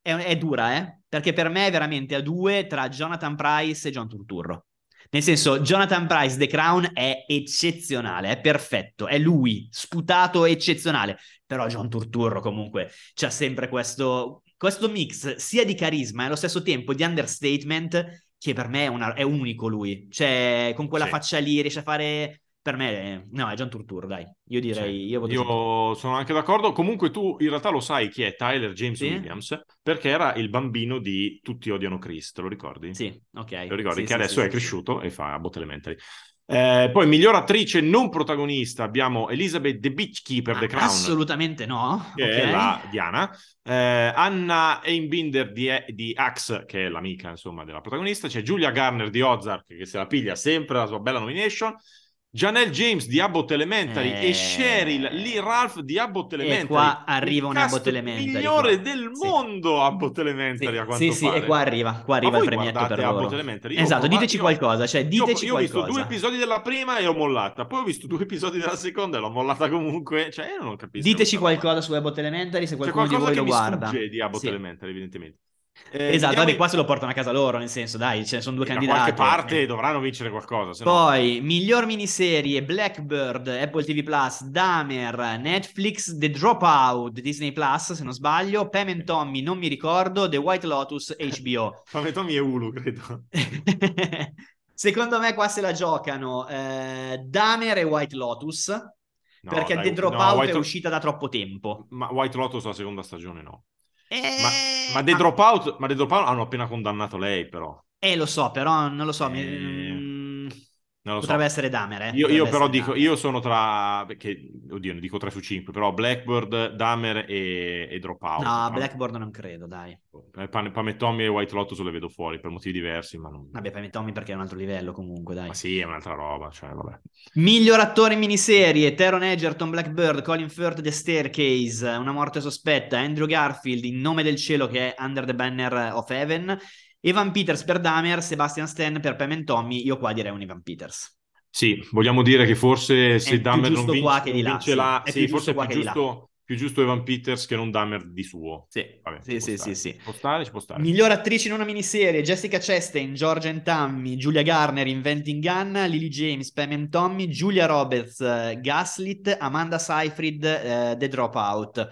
è, è dura, eh? Perché per me è veramente a due tra Jonathan Price e John Turturro. Nel senso, Jonathan Price, The Crown, è eccezionale, è perfetto, è lui, sputato eccezionale. Però John Turturro comunque c'ha sempre questo, questo mix sia di carisma e allo stesso tempo di understatement che per me è, una- è unico lui. Cioè, con quella Sì. faccia lì riesce a fare Per me, no, è John Turturro, dai. Io direi, Sì, io io sono anche d'accordo. Comunque tu in realtà lo sai chi è Tyler James Sì? Williams, perché era il bambino di Tutti odiano Chris, te lo ricordi? Sì, ok. Lo ricordi Sì, che adesso è cresciuto e fa Botte Elementary. Eh, poi miglior attrice non protagonista abbiamo Elizabeth The Beachkeeper Ah, The Crown, Assolutamente no. che ok. è la Diana, eh, Anna Einbinder di, di Axe, che è l'amica insomma della protagonista, c'è Julia Garner di Ozark che se la piglia sempre la sua bella nomination, Janelle James di Abbott Elementary Eh. e Cheryl Lee Ralph di Abbott Elementary. E qua arriva Il un Abbott Elementary, migliore qua. del Sì. mondo Abbott Sì, Elementary a quanto sì, sì, e qua arriva, qua arriva il premietto per Abbott loro. Elementary? Io Esatto, ho- diteci io- qualcosa, cioè io- diteci io, ho visto qualcosa. due episodi della prima e ho mollata, poi ho visto due episodi della seconda e l'ho mollata comunque, cioè io non capisco. Diteci qualcosa su Abbott Elementary se C'è qualcuno di qualcosa voi che lo mi guarda. sfugge di Abbott Sì. Elementary, evidentemente. Eh, Esatto, vediamo vabbè, i- qua se lo portano a casa loro, nel senso, dai, ce ne sono due da candidati. qualche parte Eh. dovranno vincere qualcosa, se no... Poi, miglior miniserie, Blackbird, Apple TV Plus, Dahmer, Netflix, The Dropout, Disney Plus, se non sbaglio, Pam and Tommy, non mi ricordo, The White Lotus, HBO. Fame Tommy e Hulu, credo. Secondo me qua se la giocano eh, Dahmer e White Lotus, No, perché dai, The no, Dropout White è uscita da troppo tempo. Ma White Lotus la seconda stagione no. Eh, Ma, ma The ah, Dropout, ma The Dropout hanno appena condannato lei, però. eh, lo so, però non lo so. mi- Eh, mm, Lo so. potrebbe essere Dahmer, eh, Io, io potrebbe però dico, Dahmer. io sono tra, perché, oddio, ne dico 3 su 5, però Blackbird, Dahmer e, e Dropout. No, Blackboard non credo, dai. eh, Pam, Pam e White Lotus le vedo fuori per motivi diversi, ma non... Vabbè, Pam and Tommy perché è un altro livello comunque, dai. Ma sì, è un'altra roba, cioè, vabbè. Miglior attore in miniserie, Teron Egerton, Blackbird, Colin Firth, The Staircase, Una morte sospetta, Andrew Garfield, In nome del cielo che è Under the Banner of Heaven, Evan Peters per Dahmer, Sebastian Stan per Pam and Tommy, io qua direi un Evan Peters. Sì, vogliamo dire che forse se più Dahmer non vince, qua che di là, vince sì. là, È sì, più forse è più giusto, più giusto Evan Peters che non Dahmer di suo. Sì, Vabbè, sì, sì, stare. sì, sì. Può stare, ci può stare. Miglior attrice in una miniserie, Jessica Chastain, Georgia and Tammy, Julia Garner, Inventing Gun, Lily James, Pam and Tommy, Julia Roberts, eh, Gaslit, Amanda Seyfried, eh, The Dropout.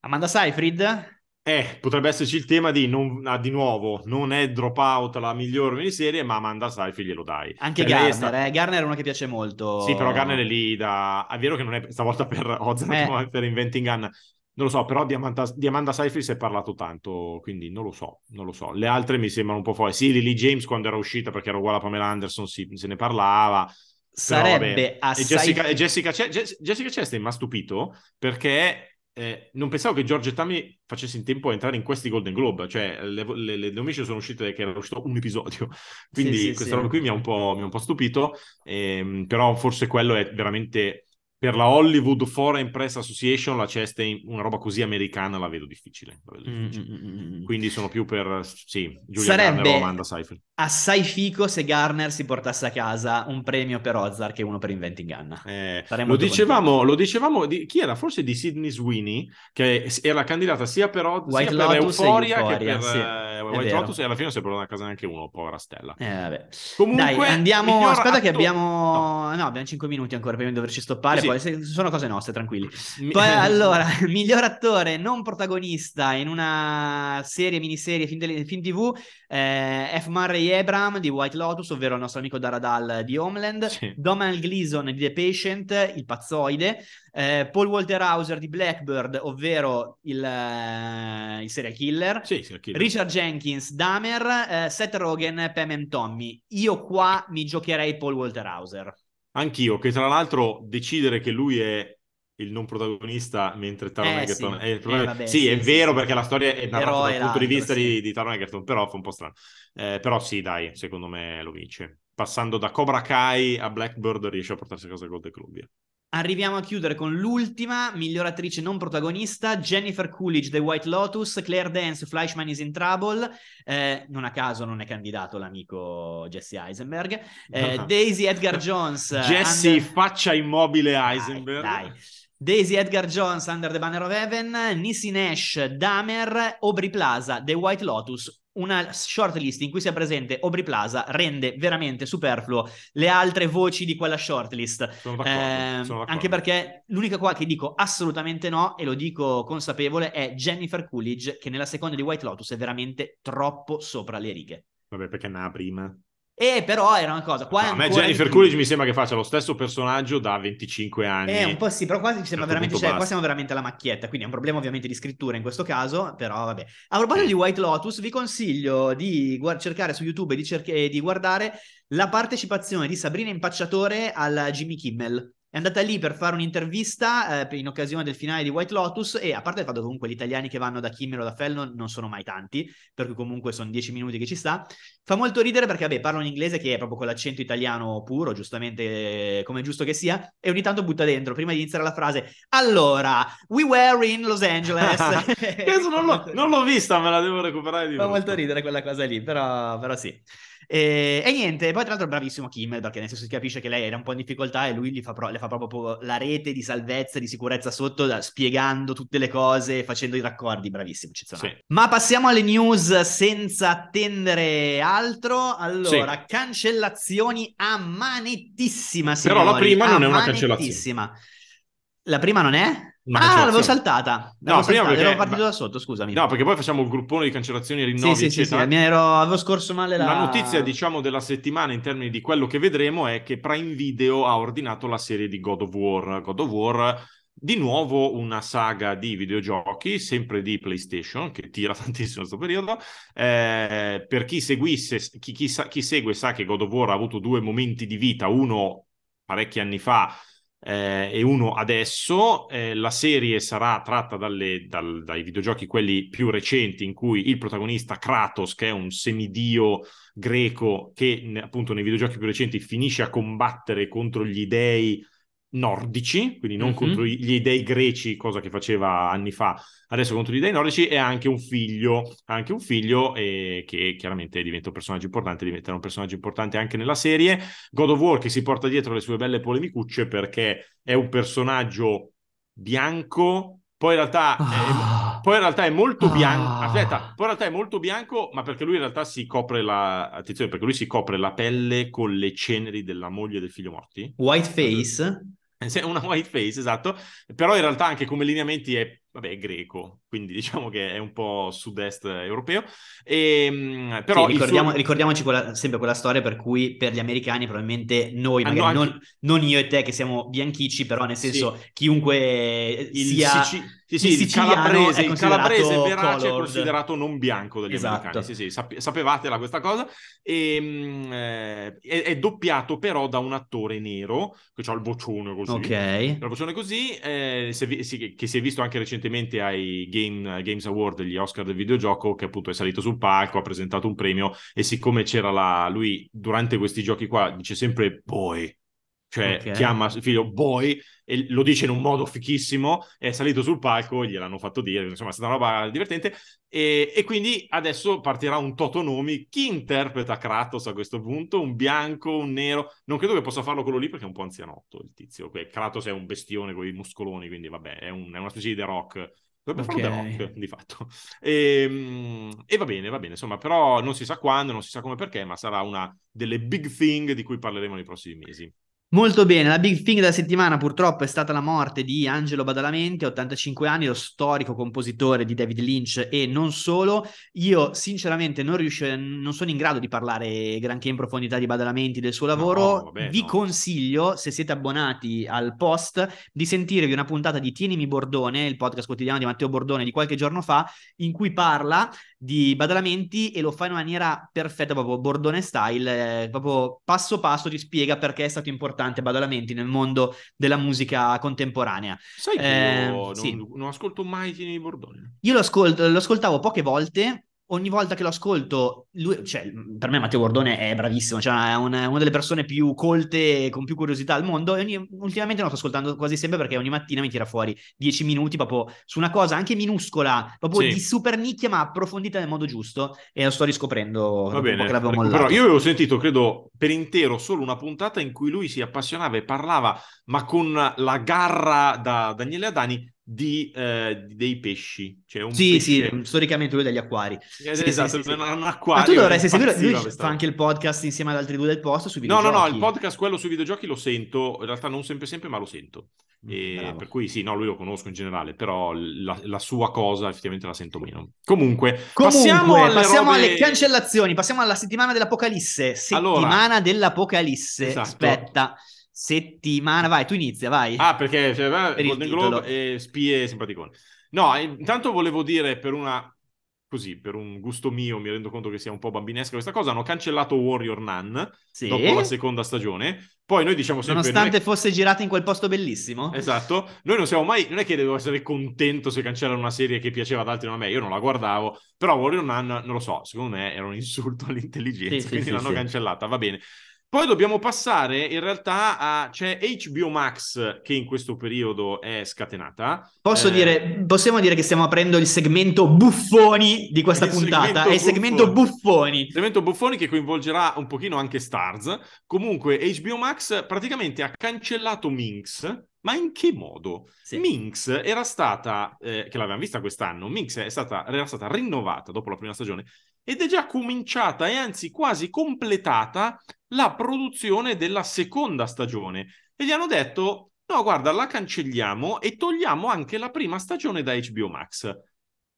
Amanda Seyfried? Eh, potrebbe esserci il tema di, non, ah, di nuovo, non è Dropout la migliore miniserie, ma Amanda Seyfried glielo dai. Anche Per lei è Garner, sta- eh. Garner è uno che piace molto. Sì, però Garner è lì da... È vero che non è stavolta per Ozark, Eh. ma per Inventing Gun. Non lo so, però di Amanda, di Amanda Seyfried si è parlato tanto, quindi non lo so, non lo so. Le altre mi sembrano un po' fuori. Sì, Lily James quando era uscita, perché era uguale a Pamela Anderson, sì, se ne parlava. Però, Sarebbe vabbè. assai... E Jessica, e Jessica, Jessica Chastain mi ha stupito perché eh, non pensavo che George Tammy facesse in tempo a entrare in questi Golden Globe, cioè le, le, le nomination sono uscite che era uscito un episodio, quindi Sì, sì, questa sì. roba qui mi ha un po', mi ha un po' stupito, ehm, però forse quello è veramente per la Hollywood Foreign Press Association la Chastain, una roba così americana la vedo difficile. la vedo Mm, difficile. mm, mm. Quindi sono più per, sì, Giulia Sarebbe- Garner o Amanda Seyfried. Assai fico se Garner si portasse a casa un premio per Ozark e uno per Inventing Gun. Eh, lo dicevamo, lo dicevamo di, chi era? Forse di Sidney Sweeney, che era candidata sia per, Oz- White sia per Lotus e Euphoria che Euphoria, per sì, eh, White. Lotus e alla fine si è portata a casa neanche uno, povera Stella. Eh. Comunque, Dai, andiamo. Aspetta, che atto- abbiamo. No. abbiamo 5 minuti ancora prima di doverci stoppare. Sì, Poi se- sono cose nostre, tranquilli. Poi, allora, miglior attore non protagonista in una serie, miniserie, film, tele- film TV, eh, F. Murray Abraham di White Lotus, ovvero il nostro amico Daradal di Homeland, Sì. Domhnall Gleeson di The Patient, il pazzoide, eh, Paul Walter Hauser di Blackbird, ovvero il, eh, il serial killer, Sì, sì, chi- Richard Jenkins, Dahmer, eh, Seth Rogen, Pam and Tommy. Io qua mi giocherei Paul Walter Hauser. Anch'io, che tra l'altro decidere che lui è il non protagonista mentre Taron Eh, Egerton sì. è il problema- Eh, sì, sì, è sì, vero perché la storia è narrata L'eroe dal punto di vista di, di Taron Egerton, però fa un po' strano. Eh, però sì, dai, secondo me lo vince. Passando da Cobra Kai a Blackbird riesce a portarsi a casa il Golden Globe. Via. Arriviamo a chiudere con l'ultima miglior attrice non protagonista, Jennifer Coolidge, The White Lotus, Claire Dance, Fleischman is in Trouble, eh, non a caso non è candidato l'amico Jesse Eisenberg, eh, Daisy Edgar Jones, Jesse, Under- faccia immobile Dai, Heisenberg. dai. Daisy Edgar Jones, Under the Banner of Heaven, Nisi Nash, Dahmer, Aubrey Plaza, The White Lotus. Una shortlist in cui sia presente Aubrey Plaza rende veramente superfluo le altre voci di quella shortlist. Sono d'accordo, Ehm, sono d'accordo. anche perché l'unica qua che dico assolutamente no, e lo dico consapevole, è Jennifer Coolidge, che nella seconda di White Lotus è veramente troppo sopra le righe. Vabbè, perché ne ha prima. E però era una cosa. Qua No, a me Jennifer. Coolidge mi sembra che faccia lo stesso personaggio da 25 anni. Eh, un po' sì, però quasi mi sembra veramente, cioè, qua siamo veramente alla macchietta, quindi è un problema ovviamente di scrittura in questo caso, però vabbè. A proposito di White Lotus, vi consiglio di guar- cercare su YouTube e di, e di guardare la partecipazione di Sabrina Impacciatore al Jimmy Kimmel. È andata lì per fare un'intervista eh, in occasione del finale di White Lotus e a parte il fatto che comunque gli italiani che vanno da Kimmel o da Fallon non sono mai tanti, per cui comunque sono 10 minuti che ci sta, Fa molto ridere perché, vabbè, parla in inglese che è proprio con l'accento italiano puro, giustamente eh, come è giusto che sia, e ogni tanto butta dentro, prima di iniziare la frase, allora, we were in Los Angeles. Non, l'ho, non l'ho vista, me la devo recuperare di Fa nuovo. molto ridere quella cosa lì, però, però sì. E, e niente, poi tra l'altro bravissimo Kimmel perché nel senso si capisce che lei era un po' in difficoltà e lui gli fa pro- le fa proprio la rete di salvezza e di sicurezza sotto, da- spiegando tutte le cose, facendo i raccordi, bravissimo, eccezionale. Sì. Ma passiamo alle news senza attendere altro. Allora, cancellazioni a manettissima, Però la signori, prima non è una manettissima. La prima non è? Ah, l'avevo saltata. No, L'avevo prima saltata, perché- ero partito da sotto, scusami. No, perché poi facciamo il gruppone di cancellazioni, rinnovi, Sì, sì, sì, sì, eccetera. mi ero- avevo scorso male la... La notizia, diciamo, della settimana in termini di quello che vedremo è che Prime Video ha ordinato la serie di God of War. God of War, di nuovo una saga di videogiochi, sempre di PlayStation, che tira tantissimo in questo periodo. Eh, per chi seguisse, chi, chi sa- chi segue sa che God of War ha avuto due momenti di vita, uno parecchi anni fa eh, e uno adesso. Eh, la serie sarà tratta dalle- dal- dai videogiochi quelli più recenti in cui il protagonista Kratos, che è un semidio greco che appunto nei videogiochi più recenti finisce a combattere contro gli dei nordici, quindi non Mhm. contro gli dei greci, cosa che faceva anni fa, adesso contro gli dei nordici, e ha anche un figlio, anche un figlio eh, che chiaramente diventa un personaggio importante, diventerà un personaggio importante anche nella serie. God of War che si porta dietro le sue belle polemicucce perché è un personaggio bianco, poi in realtà è, Ah. poi in realtà è molto bianco. Ah. Aspetta, poi in realtà è molto bianco, ma perché lui in realtà si copre la. Attenzione, perché lui si copre la pelle con le ceneri della moglie e del figlio morti. Whiteface? È una white face, esatto. Però in realtà anche come lineamenti è, vabbè, è greco, quindi diciamo che è un po' sud-est europeo. E, però Sì, il ricordiamo- suo- ricordiamoci quella- sempre quella storia per cui per gli americani probabilmente noi, Hanno magari anche- non, non io e te che siamo bianchici, però nel Sì. senso chiunque il, sia Sici- sì, sì, il il calabrese, è il calabrese verace è colored. considerato non bianco dagli Esatto. americani. Sì, sì, sap- sapevatela questa cosa. E, mm, eh, è, è doppiato però da un attore nero che ha il bocione così. Ok. La voce così, eh, è vi- che si è visto anche recentemente ai Game- Games Award, gli Oscar del videogioco, che appunto è salito sul palco, ha presentato un premio e siccome c'era la... lui durante questi giochi qua dice sempre boy, cioè Ok. chiama il figlio boy e lo dice in un modo fichissimo, è salito sul palco, gliel'hanno fatto dire, insomma è stata una roba divertente e, e quindi adesso partirà un Totonomi, chi interpreta Kratos a questo punto? Un bianco, un nero? Non credo che possa farlo quello lì perché è un po' anzianotto il tizio, Kratos è un bestione con i muscoloni, quindi vabbè, è, un- è una specie di The Rock. Dovrebbe Ok. farlo The Rock, di fatto. E, e va bene, va bene, insomma, però non si sa quando, non si sa come perché, ma sarà una delle big thing di cui parleremo nei prossimi mesi. Molto bene, la big thing della settimana purtroppo è stata la morte di Angelo Badalamenti, 85 anni, lo storico compositore di David Lynch e non solo. Io sinceramente non, riuscio, non sono in grado di parlare granché in profondità di Badalamenti, del suo lavoro. No, vabbè, Vi no. consiglio, se siete abbonati al post, di sentirvi una puntata di Tienimi Bordone, il podcast quotidiano di Matteo Bordone di qualche giorno fa, in cui parla di Badalamenti e lo fa in maniera perfetta, proprio Bordone style, eh, proprio passo passo ti spiega perché è stato importante Badalamenti nel mondo della musica contemporanea. Sai che Eh, io non, sì. non ascolto mai Tieni Bordone? Io lo, ascolto, lo ascoltavo poche volte. Ogni volta che lo ascolto, lui, cioè, per me Matteo Bordone è bravissimo, cioè è una, una delle persone più colte e con più curiosità al mondo. E ogni- ultimamente lo sto ascoltando quasi sempre perché ogni mattina mi tira fuori 10 minuti proprio su una cosa anche minuscola, proprio Sì. di super nicchia, ma approfondita nel modo giusto. E lo sto riscoprendo Va bene, mollato. Io avevo sentito, credo, per intero solo una puntata in cui lui si appassionava e parlava, ma con la garra da Daniele Adani, di, eh, dei pesci. Cioè un sì, pesce... sì, storicamente lui degli acquari. Eh, Sì, esatto, sì, un Ma acquario. tu dovresti seguire, lui fa anche il podcast insieme ad altri due del posto sui No, no, videogiochi. no, il podcast, quello sui videogiochi lo sento, in realtà non sempre sempre, ma lo sento. E Mm, bravo. per cui sì, no, lui lo conosco in generale, però la, la sua cosa effettivamente la sento meno. Comunque, Comunque, passiamo alle, passiamo robe- alle cancellazioni, passiamo alla settimana dell'Apocalisse. Settimana Allora. dell'Apocalisse. Esatto. Aspetta, settimana, vai, tu inizia, vai. Ah, perché cioè, va, Per Golden. Globe e spie simpaticone. No, intanto volevo dire per una così, per un gusto mio, mi rendo conto che sia un po' bambinesca questa cosa, hanno cancellato Warrior Nun Sì. dopo la seconda stagione. Poi noi diciamo sempre Nonostante non fosse girata in quel posto bellissimo. Esatto, noi non siamo mai, non è che devo essere contento se cancellano una serie che piaceva ad altri non a me, io non la guardavo, però Warrior Nun, non lo so, secondo me era un insulto all'intelligenza, Sì, quindi sì, l'hanno cancellata, va bene. Poi dobbiamo passare in realtà a c'è HBO Max che in questo periodo è scatenata. Posso Eh, dire, possiamo dire che stiamo aprendo il segmento buffoni di questa Il puntata. È il segmento buffoni. Segmento buffoni che coinvolgerà un pochino anche Stars. Comunque HBO Max praticamente ha cancellato Minx, ma in che modo? Sì. Minx era stata, eh, che l'avevamo vista quest'anno, Minx è stata, era stata rinnovata dopo la prima stagione ed è già cominciata e anzi quasi completata la produzione della seconda stagione. E gli hanno detto, no guarda, la cancelliamo e togliamo anche la prima stagione da HBO Max.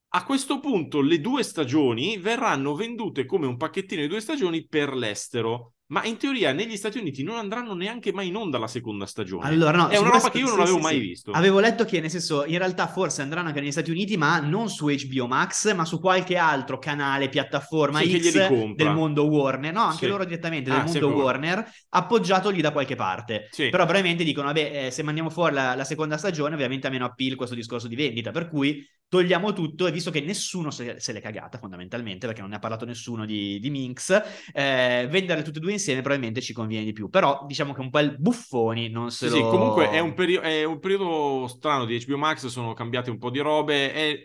A questo punto le due stagioni verranno vendute come un pacchettino di due stagioni per l'estero, ma in teoria negli Stati Uniti non andranno neanche mai in onda la seconda stagione. Allora, no, è una roba che io non sì, avevo sì, mai sì. visto. Avevo letto che, nel senso, in realtà forse andranno anche negli Stati Uniti, ma non su HBO Max, ma su qualche altro canale, piattaforma X del mondo Warner. No, anche loro direttamente Ah, del mondo sempre Warner, appoggiatogli da qualche parte. Sì. Però probabilmente dicono, vabbè, eh, se mandiamo fuori la, la seconda stagione, ovviamente ha meno appeal questo discorso di vendita, per cui togliamo tutto e visto che nessuno se, se l'è cagata fondamentalmente, perché non ne ha parlato nessuno di, di Minx, eh, vendere tutte e due insieme probabilmente ci conviene di più. Però diciamo che un po' il buffoni non se Sì, sì, lo... comunque è un, perio- è un periodo strano di HBO Max, sono cambiate un po' di robe. e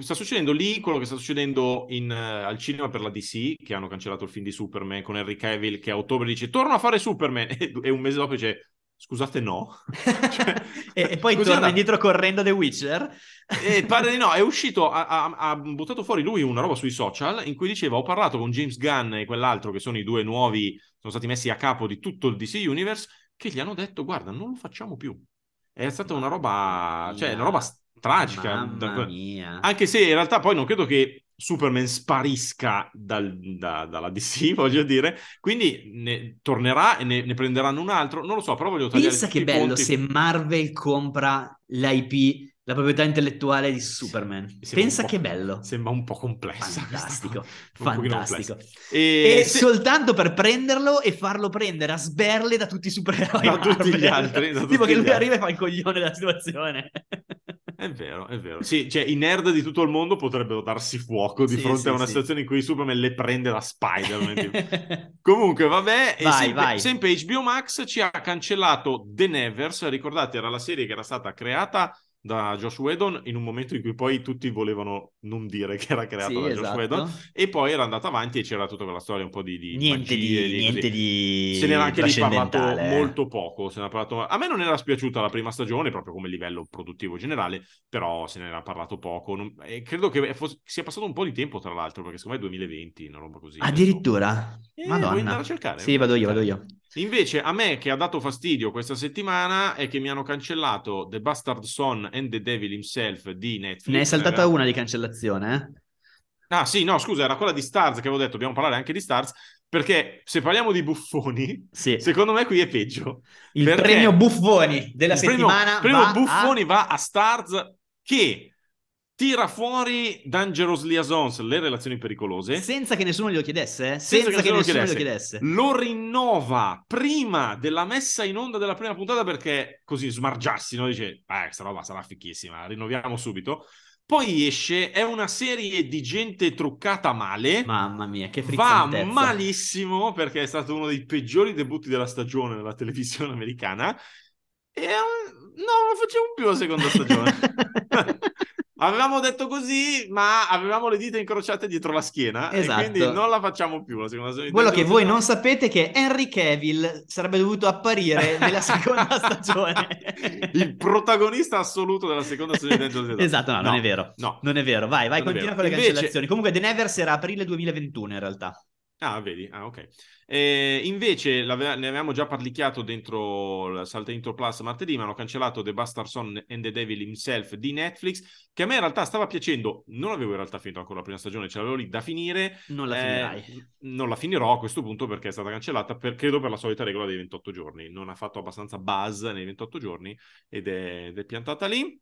Sta succedendo lì quello che sta succedendo in, eh, al cinema per la DC, che hanno cancellato il film di Superman con Henry Cavill, che a ottobre dice torno a fare Superman, e, e un mese dopo dice scusate no. Cioè, e, e poi torna indietro correndo The Witcher. E pare di no, è uscito, ha, ha- ha buttato fuori lui una roba sui social in cui diceva ho parlato con James Gunn e quell'altro che sono i due nuovi, sono stati messi a capo di tutto il DC Universe, che gli hanno detto guarda non lo facciamo più. È stata una roba, cioè una roba tragica. Da-. Anche se in realtà poi non credo che Superman sparisca dal- da- dalla DC, voglio dire, quindi ne tornerà e ne, ne prenderanno un altro, non lo so, però voglio tagliare Pensa tutti che bello ponti. se Marvel compra l'IP, la proprietà intellettuale di Superman. Sembra Pensa che bello. Sembra un po' complessa. questa Fantastico, fantastico. E, E se- soltanto per prenderlo e farlo prendere a sberle da tutti i supereroi Da tutti Marvel. gli altri, da tipo tutti che lui altri. arriva e fa il coglione della situazione. È vero, è vero. Sì, cioè i nerd di tutto il mondo potrebbero darsi fuoco di Sì, fronte sì, a una sì. situazione in cui Superman le prende da Spider-Man. Comunque, vabbè, Vai, sempre, vai. sempre HBO Max ci ha cancellato The Nevers. Ricordate, era la serie che era stata creata da Josh Whedon in un momento in cui poi tutti volevano non dire che era creata Sì, da Josh esatto. Whedon e poi era andata avanti e c'era tutta quella storia un po' di, di Niente magie, di, niente di Se ne era anche lì parlato molto poco. se ne era parlato- A me non era spiaciuta la prima stagione, proprio come livello produttivo generale, però se ne era parlato poco. Non- E credo che fosse- sia passato un po' di tempo, tra l'altro, perché secondo me è 2020, una roba così. Addirittura? Eh, vuoi andare Madonna. a cercare? Sì, vado io, vado io. Invece, a me che ha dato fastidio questa settimana è che mi hanno cancellato The Bastard Son and the Devil Himself di Netflix. Ne hai saltata Era- una di cancellazione, eh? Ah, sì, no, scusa, era quella di Stars che avevo detto, dobbiamo parlare anche di Stars, perché se parliamo di buffoni, Sì. secondo me qui è peggio. Il premio buffoni della Il premio- settimana premio va Buffoni a... va a Stars che tira fuori Dangerous Liaisons, le relazioni pericolose, Senza che nessuno glielo chiedesse, eh? Senza Senza, che che, nessuno lo glielo chiedesse. lo rinnova prima della messa in onda della prima puntata perché così smargiarsi, no? Dice, eh, questa roba sarà fichissima, rinnoviamo subito. Poi esce, è una serie di gente truccata male. Mamma mia, che Va frizzantezza. malissimo perché è stato uno dei peggiori debutti della stagione nella televisione americana. E um, no, non facciamo più la seconda stagione. Avevamo detto così, ma avevamo le dita incrociate dietro la schiena Esatto. e quindi non la facciamo più la seconda stagione. Quello che voi non sapete è che Henry Cavill sarebbe dovuto apparire nella seconda stagione. Il protagonista assoluto della seconda stagione di Daredevil. Esatto, no, non è vero. No. Non è vero. Vai, vai, Non continua con le Invece- cancellazioni. Comunque The Nevers era aprile 2021 in realtà. Ah, vedi? Ah, ok. Eh, invece ne avevamo già parlicchiato dentro la Salta Intro Plus martedì, ma hanno cancellato The Bastard Son and the Devil Himself di Netflix, che a me in realtà stava piacendo. Non avevo in realtà finito ancora la prima stagione, ce l'avevo lì da finire. Non la Eh, finirai. non la finirò a questo punto perché è stata cancellata, per- credo per la solita regola dei 28 giorni. Non ha fatto abbastanza buzz nei 28 giorni ed è, ed è piantata lì.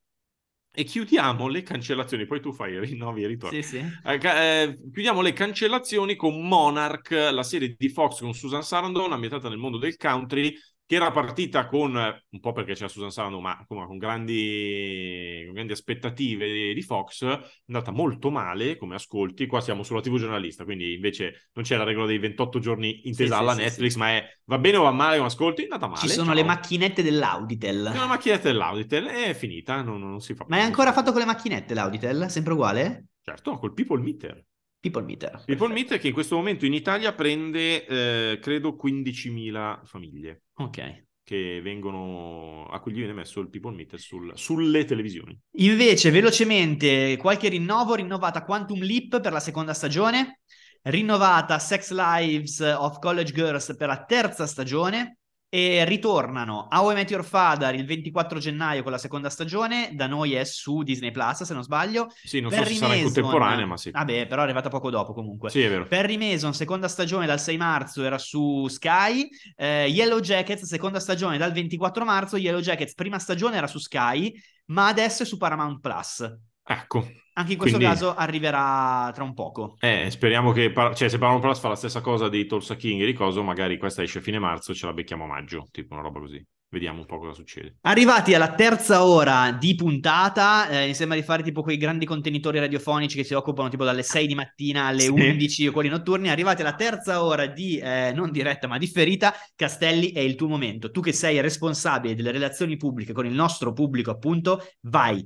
E chiudiamo le cancellazioni, poi tu fai i rinnovi e ritorni. Sì, sì. Eh, eh, chiudiamo le cancellazioni con Monarch, la serie di Fox con Susan Sarandon, ambientata nel mondo del country, che era partita con, un po' perché c'era Susan Sarandon, ma con, grandi, con grandi aspettative di, Fox, è andata molto male come ascolti. Qua siamo sulla TV giornalista, quindi invece non c'è la regola dei 28 giorni intesa Sì, alla sì, Netflix, sì. ma è va bene o va male come ascolti? È andata male. Ci sono ciao. le macchinette dell'Auditel. C'è una macchinetta dell'Auditel, è finita, non, non si fa Ma è più. ancora fatto con le macchinette l'Auditel? Sempre uguale? Certo, col People Meter. People meter. People. Meter che in questo momento in Italia prende, eh, credo, 15.000 famiglie Ok. che vengono, a cui gli viene messo il People Meter sul- sulle televisioni. Invece, velocemente, qualche rinnovo, rinnovata Quantum Leap per la seconda stagione, rinnovata Sex Lives of College Girls per la terza stagione e ritornano How I Met Your Father il 24 gennaio con la seconda stagione, da noi è su Disney Plus se non sbaglio. Sì, non so Perry se sarà in contemporanea, ma sì. Vabbè, però è arrivata poco dopo comunque. Sì, è vero. Perry Mason, seconda stagione dal 6 marzo era su Sky. Eh, Yellow Jackets, seconda stagione dal 24 marzo. Yellow Jackets, prima stagione era su Sky, ma adesso è su Paramount Plus. Ecco. Anche in questo Quindi- caso arriverà tra un poco. Eh, speriamo che, par- cioè, se Paramount Plus fa la stessa cosa di Tulsa King e di coso, magari questa esce a fine marzo ce la becchiamo a maggio, tipo una roba così. Vediamo un po' cosa succede. Arrivati alla terza ora di puntata, eh, mi sembra di fare tipo quei grandi contenitori radiofonici che si occupano tipo dalle 6 di mattina alle Sì. 11 o quelli notturni. Arrivati alla terza ora di, eh, non diretta ma differita, Castelli è il tuo momento. Tu che sei responsabile delle relazioni pubbliche con il nostro pubblico, appunto, vai,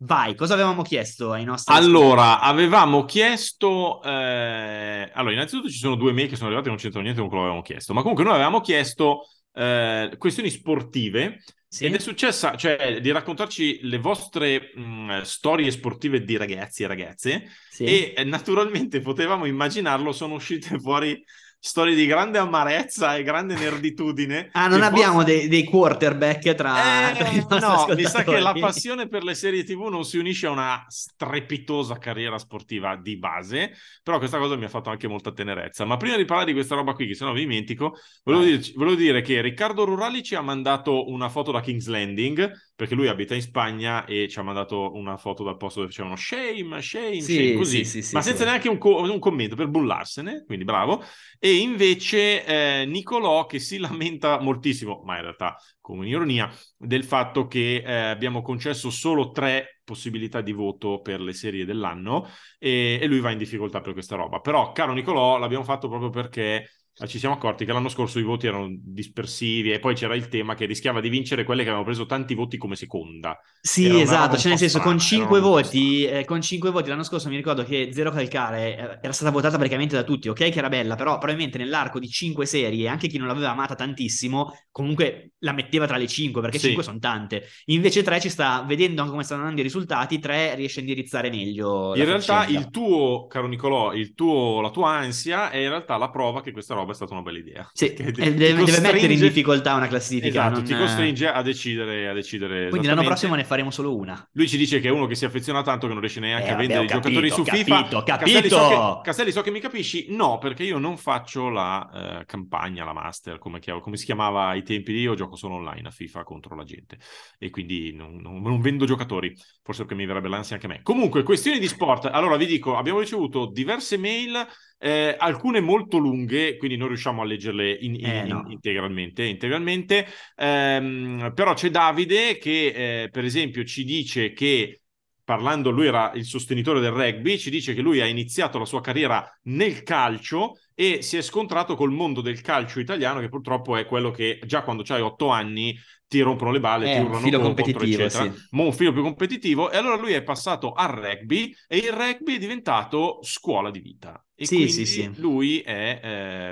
vai. Cosa avevamo chiesto ai nostri Allora, avevamo chiesto. eh, Allora, innanzitutto ci sono due mail che sono arrivati e non c'entrano niente con quello che avevamo chiesto. Ma comunque, noi avevamo chiesto eh, questioni sportive Sì? ed è successa, cioè, di raccontarci le vostre mh, storie sportive di ragazzi e ragazze. Sì. E naturalmente potevamo immaginarlo, sono uscite fuori storie di grande amarezza e grande nerditudine. Ah, non abbiamo forse- dei, dei quarterback tra, eh, tra no, mi sa che la passione per le serie TV non si unisce a una strepitosa carriera sportiva di base, però questa cosa mi ha fatto anche molta tenerezza. Ma prima di parlare di questa roba qui, che se no vi dimentico, volevo, Vai. dirci- volevo dire che Riccardo Rurali ci ha mandato una foto da King's Landing, perché lui abita in Spagna e ci ha mandato una foto dal posto dove facevano shame, shame, Sì, shame, così, sì, sì, ma senza neanche un, co- un commento per bullarsene, quindi bravo. E invece eh, Nicolò che si lamenta moltissimo, ma in realtà con ironia, del fatto che eh, abbiamo concesso solo tre possibilità di voto per le serie dell'anno e, e lui va in difficoltà per questa roba. Però, caro Nicolò, l'abbiamo fatto proprio perché ci siamo accorti che l'anno scorso i voti erano dispersivi e poi c'era il tema che rischiava di vincere quelle che avevano preso tanti voti come seconda. Sì, Era esatto, cioè nel senso con strana, 5 era una roba un po' voti, eh, con 5 voti l'anno scorso mi ricordo che Zero Calcare eh, era stata votata praticamente da tutti, ok che era bella, però probabilmente nell'arco di 5 serie, anche chi non l'aveva amata tantissimo, comunque la metteva tra le 5 perché Sì. 5 sono tante. Invece 3 ci sta, vedendo anche come stanno andando i risultati, 3 riesce a indirizzare meglio In realtà faccenda. il tuo, caro Nicolò, il tuo, la tua ansia è in realtà la prova che questa roba è stata una bella idea. Sì, deve, deve mettere in difficoltà una classifica. Esatto, non- ti costringe a decidere, a decidere Quindi l'anno prossimo ne faremo solo una. Lui ci dice che è uno che si affeziona tanto che non riesce neanche Eh, a vabbè, vendere i giocatori capito, su ho FIFA. capito, Castelli so, capito! che, Castelli, so che mi capisci? No, perché io non faccio la eh, campagna, la master, come, chiam- come si chiamava ai tempi di io, gioco solo online a FIFA contro la gente. E quindi non, non- non vendo giocatori, forse perché mi verrebbe l'ansia anche a me. Comunque, questioni di sport. Allora, vi dico, abbiamo ricevuto diverse mail, eh, alcune molto lunghe, quindi non riusciamo a leggerle in- in- Eh, no. integralmente, integralmente. Ehm, però c'è Davide che, eh, per esempio, ci dice che parlando, lui era il sostenitore del rugby, ci dice che lui ha iniziato la sua carriera nel calcio e si è scontrato col mondo del calcio italiano che purtroppo è quello che già quando hai otto anni ti rompono le balle, Eh, ti un urlano filo contro, competitivo, eccetera. sì. Mo' un filo più competitivo e allora lui è passato al rugby e il rugby è diventato scuola di vita. E Sì, quindi sì, sì. lui è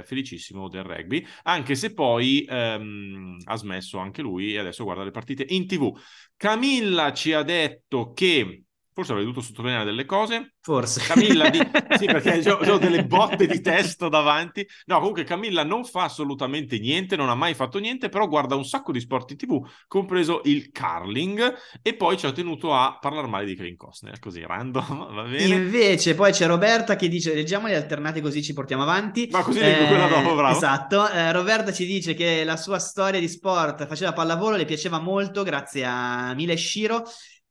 eh, felicissimo del rugby, anche se poi ehm, ha smesso anche lui e adesso guarda le partite in tv. Camilla ci ha detto che, forse avrei dovuto sottolineare delle cose, Forse. Camilla di... Sì, perché ho, ho delle botte di testo davanti. No, comunque Camilla non fa assolutamente niente, non ha mai fatto niente, però guarda un sacco di sport in tv, compreso il curling, e poi ci ha tenuto a parlare male di Kevin Costner, così random, va bene? Invece poi c'è Roberta che dice, leggiamoli alternati così ci portiamo avanti. Ma così leggo quella dopo, bravo. Esatto, Eh, Roberta ci dice che la sua storia di sport faceva pallavolo, le piaceva molto grazie a Mila e Shiro,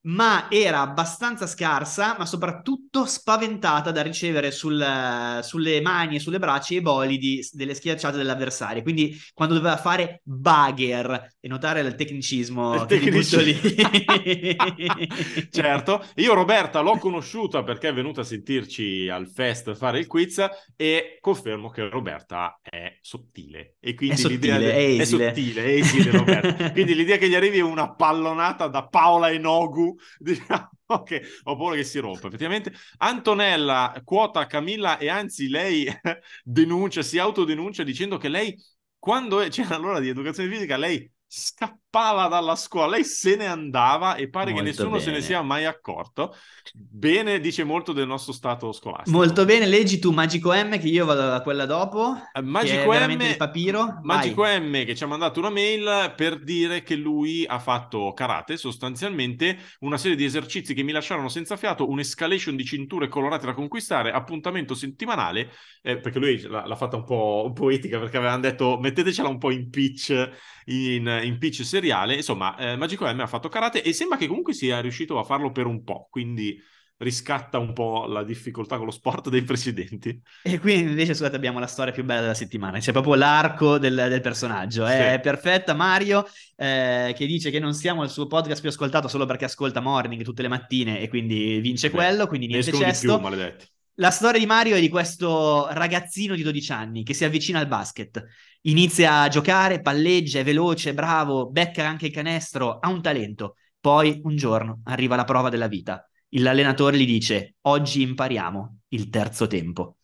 ma era abbastanza scarsa, ma soprattutto spaventata da ricevere sul- sulle mani e sulle braccia i bolidi delle schiacciate dell'avversario. Quindi quando doveva fare bugger e notare il tecnicismo Il butto lì. tecnicismo. certo, io Roberta l'ho conosciuta perché è venuta a sentirci al fest fare il quiz e confermo che Roberta è sottile e quindi È sottile, l'idea è è esile. sottile, è esile Roberta. quindi l'idea che gli arrivi una pallonata da Paola Enogu, diciamo che ho paura che si rompa. Effettivamente Antonella quota Camilla e anzi lei denuncia, si autodenuncia dicendo che lei quando c'era l'ora di educazione fisica lei scappava dalla scuola, lei se ne andava e pare che Molto nessuno se ne bene. sia mai accorto. Bene, dice molto del nostro stato scolastico. Molto bene, leggi tu Magico M che io vado a quella dopo. Eh, che Magico M, il papiro. Magico Vai. M che ci ha mandato una mail per dire che lui ha fatto karate, sostanzialmente una serie di esercizi che mi lasciarono senza fiato, un'escalation di cinture colorate da conquistare, appuntamento settimanale, eh, perché lui l'ha, l'ha fatta un po' poetica perché avevano detto mettetecela un po' in pitch, in, in pitch seriale, insomma eh, Magico M ha fatto karate e sembra che comunque sia riuscito a farlo per un po', quindi riscatta un po' la difficoltà con lo sport dei presidenti. E qui invece, scusate, abbiamo la storia più bella della settimana. C'è proprio l'arco del, del personaggio. È Sì. perfetta Mario, eh, che dice che non siamo il suo podcast più ascoltato solo perché ascolta Morning tutte le mattine e quindi vince Beh, quello, quindi niente cesto. più, maledetti. La storia di Mario è di questo ragazzino di 12 anni che si avvicina al basket, inizia a giocare, palleggia, è veloce, è bravo, becca anche il canestro, ha un talento. Poi un giorno arriva la prova della vita. L'allenatore gli dice: Oggi impariamo il terzo tempo.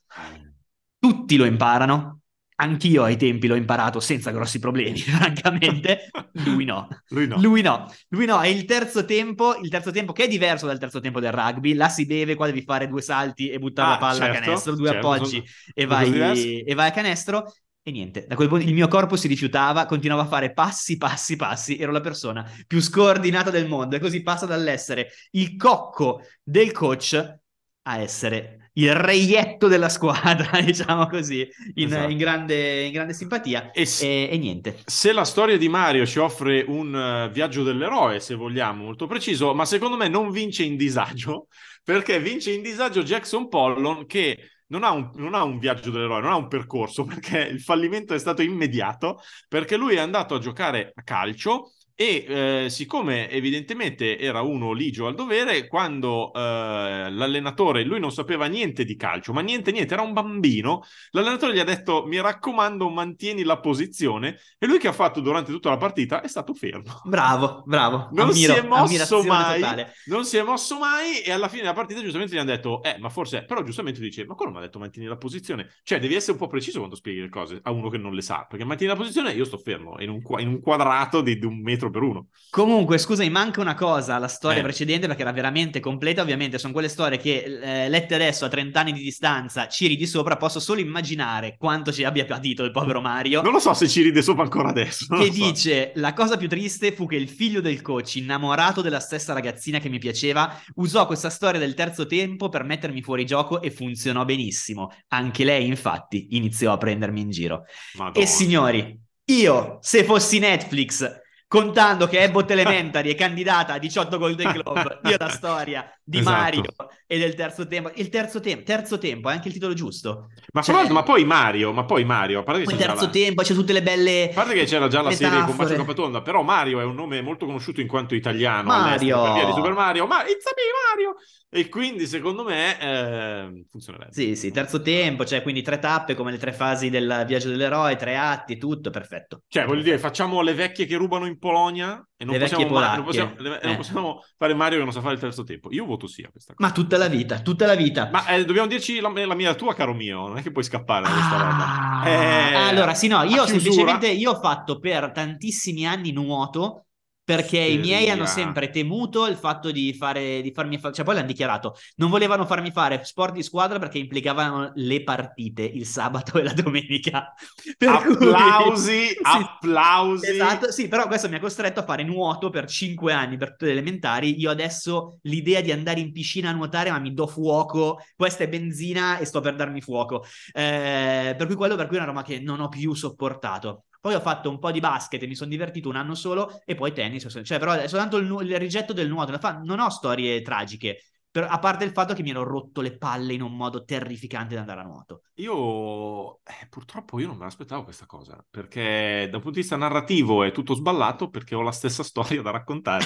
Tutti lo imparano. Anch'io ai tempi l'ho imparato senza grossi problemi, francamente. Lui no. Lui no. Lui no, lui no, è il terzo tempo, il terzo tempo che è diverso dal terzo tempo del rugby, là si beve, qua devi fare due salti e buttare Ah, la palla a certo, canestro, due certo, appoggi e, vai, e vai a canestro e niente, da quel punto il mio corpo si rifiutava, continuava a fare passi, passi, passi, ero la persona più scordinata del mondo e così passa dall'essere il cocco del coach a essere il reietto della squadra, diciamo così, in, Esatto. in grande, in grande simpatia E s- e, e niente. Se la storia di Mario ci offre un eh, viaggio dell'eroe, se vogliamo, molto preciso, ma secondo me non vince in disagio, perché vince in disagio Jackson Pollon che non ha, un, non ha un viaggio dell'eroe, non ha un percorso, perché il fallimento è stato immediato, perché lui è andato a giocare a calcio e eh, siccome evidentemente era uno ligio al dovere, quando eh, l'allenatore, lui non sapeva niente di calcio, ma niente, niente, era un bambino, l'allenatore gli ha detto mi raccomando mantieni la posizione e lui che ha fatto durante tutta la partita è stato fermo. Bravo, bravo. Non Ammiro, si è mosso mai, totale. non si è mosso mai e alla fine della partita giustamente gli hanno detto, eh ma forse, però giustamente dice, ma quello mi ha detto mantieni la posizione, cioè devi essere un po' preciso quando spieghi le cose a uno che non le sa, perché mantieni la posizione io sto fermo in un, in un quadrato di, di un metro per uno. Comunque, scusami, manca una cosa alla storia Eh. precedente perché era veramente completa. Ovviamente sono quelle storie che, eh, lette adesso a 30 anni di distanza, ci ridi sopra. Posso solo immaginare quanto ci abbia patito il povero Mario. Non lo so se ci ride sopra ancora adesso. che so. dice: La cosa più triste fu che il figlio del coach, innamorato della stessa ragazzina che mi piaceva, usò questa storia del terzo tempo per mettermi fuori gioco e funzionò benissimo. Anche lei, infatti, iniziò a prendermi in giro. Madonna. E signori, io, se fossi Netflix, contando che Abbott Elementary è candidata a 18 Golden Globe, io la storia di Esatto. Mario e del terzo tempo, il terzo tempo, terzo tempo, è anche il titolo giusto. Ma, Cioè- l'altro, ma poi Mario, ma poi Mario, a parte che Poi c'è terzo la- tempo, c'è tutte le belle... A parte che c'era già la serie con Metafore. Bacio Capatonda, però Mario è un nome molto conosciuto in quanto italiano Mario. per via di Super Mario. Ma it's me, Mario! E quindi secondo me eh, funzionerebbe. Sì, sì, terzo tempo, cioè quindi tre tappe come le tre fasi del viaggio dell'eroe, tre atti, tutto perfetto. Cioè, voglio dire, facciamo le vecchie che rubano in Polonia e non, possiamo, ma- non possiamo- Eh. non possiamo fare Mario che non sa fare il terzo tempo. Io voto sì a questa cosa. Ma tutta la vita, tutta la vita. Ma eh, dobbiamo dirci la, la mia, la tua, caro mio, non è che puoi scappare da questa Ah, roba. Eh, allora, sì, no, io semplicemente io ho fatto per tantissimi anni nuoto perché i miei Seria. hanno sempre temuto il fatto di fare di farmi fa- cioè poi l'hanno dichiarato, non volevano farmi fare sport di squadra perché implicavano le partite il sabato e la domenica. Per cui- Applausi, Sì, applausi. Esatto, sì, però questo mi ha costretto a fare nuoto per cinque anni, per tutte le elementari. Io adesso l'idea di andare in piscina a nuotare, ma mi do fuoco, questa è benzina e sto per darmi fuoco. Eh, per cui quello per cui è una roba che non ho più sopportato. Poi ho fatto un po' di basket e mi sono divertito un anno solo e poi tennis, cioè però è soltanto il, nu- il rigetto del nuoto. Non ho storie tragiche, per- a parte il fatto che mi ero rotto le palle in un modo terrificante da andare a nuoto. Io eh, purtroppo io non me l'aspettavo questa cosa, perché dal punto di vista narrativo è tutto sballato perché ho la stessa storia da raccontare.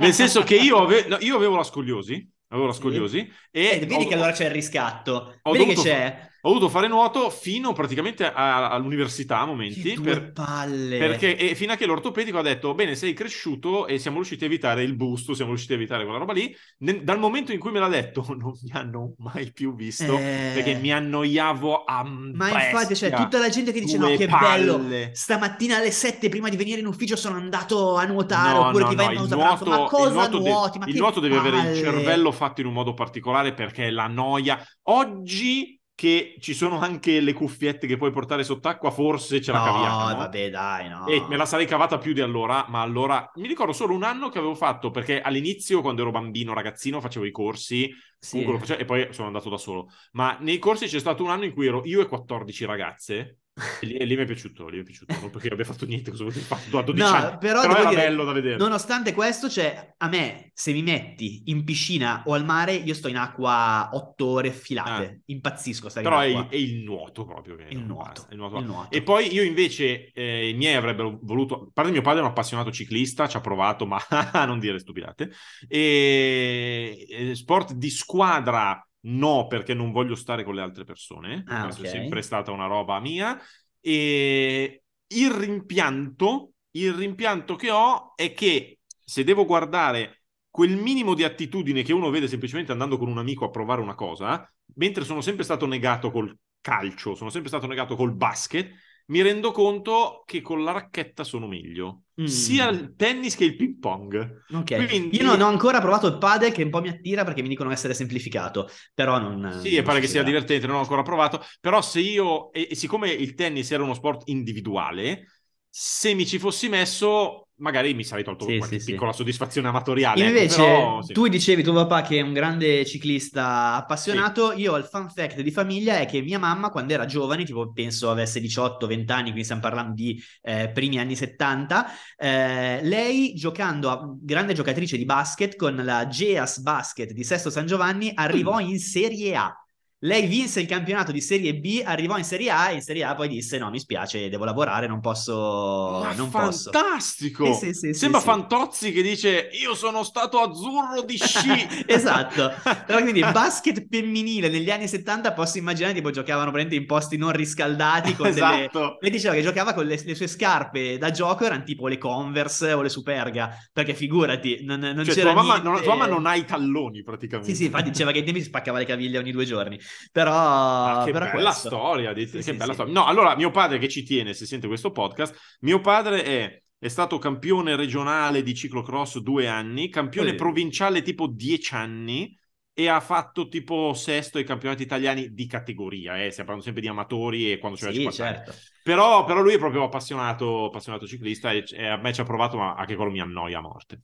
Nel senso che io, ave- io avevo la scoliosi, avevo la Sì. scoliosi e Eh, vedi ho- che allora c'è il riscatto. ho Vedi che dovuto- c'è. Ho dovuto fare nuoto fino praticamente a- all'università a momenti per- palle. perché e fino a che l'ortopedico ha detto bene sei cresciuto e siamo riusciti a evitare il busto, siamo riusciti a evitare quella roba lì. Ne- dal momento in cui me l'ha detto non mi hanno mai più visto Eh, perché mi annoiavo a Ma infatti, c'è bestia. tutta la gente che dice: Due No, che palle." bello! Stamattina alle 7 prima di venire in ufficio sono andato a nuotare. No, oppure no, ti vai no, in il pausa pranzo. nuoto, Ma cosa il nuoto de- nuoti? Ma il nuoto deve avere il cervello fatto in un modo particolare perché la noia. Oggi che ci sono anche le cuffiette che puoi portare sott'acqua, forse ce la No, caviamo. vabbè, dai, no. E me la sarei cavata più di allora, ma allora mi ricordo solo un anno che avevo fatto perché all'inizio, quando ero bambino, ragazzino, facevo i corsi Sì. facevo, e poi sono andato da solo. Ma nei corsi c'è stato un anno in cui ero io e 14 ragazze. E lì, e lì mi è piaciuto, lì mi è piaciuto. Non perché abbia fatto niente, cosa avete fatto a 12 No, anni. però, Però, era dire, bello da vedere. Nonostante questo, cioè, a me, se mi metti in piscina o al mare, io sto in acqua otto ore filate. Impazzisco stare Però in è è il nuoto proprio. Che Il nuoto, basta, il nuoto. il nuoto. E poi io invece, eh, i miei avrebbero voluto, a parte mio padre è un appassionato ciclista, ci ha provato, ma non dire stupidate. E sport di squadra no, perché non voglio stare con le altre persone. Ah, Questa ok. è sempre stata una roba mia. E il rimpianto, il rimpianto che ho è che se devo guardare quel minimo di attitudine che uno vede semplicemente andando con un amico a provare una cosa, mentre sono sempre stato negato col calcio, sono sempre stato negato col basket, mi rendo conto che con la racchetta sono meglio. Mm. Sia il tennis che il ping pong. Ok. Quindi- Io non ho ancora provato il padel che un po' mi attira perché mi dicono essere semplificato, però non... Sì, e non pare so che sia divertente, non ho ancora provato, però se io, e, e siccome il tennis era uno sport individuale, se mi ci fossi messo, magari mi sarei tolto Sì, qualche sì, sì. piccola soddisfazione amatoriale. Invece, però, sì. tu dicevi tuo papà che è un grande ciclista appassionato. Io il fun fact di famiglia è che mia mamma, quando era giovane, tipo penso avesse 18-20 anni, quindi stiamo parlando di eh, primi anni 70, eh, lei giocando a grande giocatrice di basket con la Geas Basket di Sesto San Giovanni, arrivò in Serie A. Lei vinse il campionato di Serie B, arrivò in Serie A e in Serie A poi disse: No, mi spiace, devo lavorare, non posso. Ma non posso. fantastico! Sì, sì, sì, sì, Sembra sì. Fantozzi che dice io sono stato azzurro di sci. esatto. Però quindi basket femminile negli anni 70 posso immaginare tipo giocavano praticamente in posti non riscaldati con delle... esatto. Lei diceva che giocava con le, le sue scarpe da gioco erano tipo le Converse o le Superga, perché figurati, non, non Cioè, c'era tua mamma, niente... non, tua mamma non ha i talloni praticamente. Sì, sì, infatti diceva che ai tempi si spaccava le caviglie ogni due giorni. Però... Ah, che però bella questo. storia, dite- Sì, che sì, bella sì. storia. No, allora mio padre che ci tiene, se sente questo podcast, mio padre è, è stato campione regionale di ciclocross due anni, campione Eh. provinciale tipo dieci anni e ha fatto tipo sesto ai campionati italiani di categoria, eh. stiamo parlando sempre di amatori e quando c'era Sì, 50 anni. certo. Però, però lui è proprio appassionato, appassionato ciclista e, e a me ci ha provato, ma anche quello mi annoia a morte.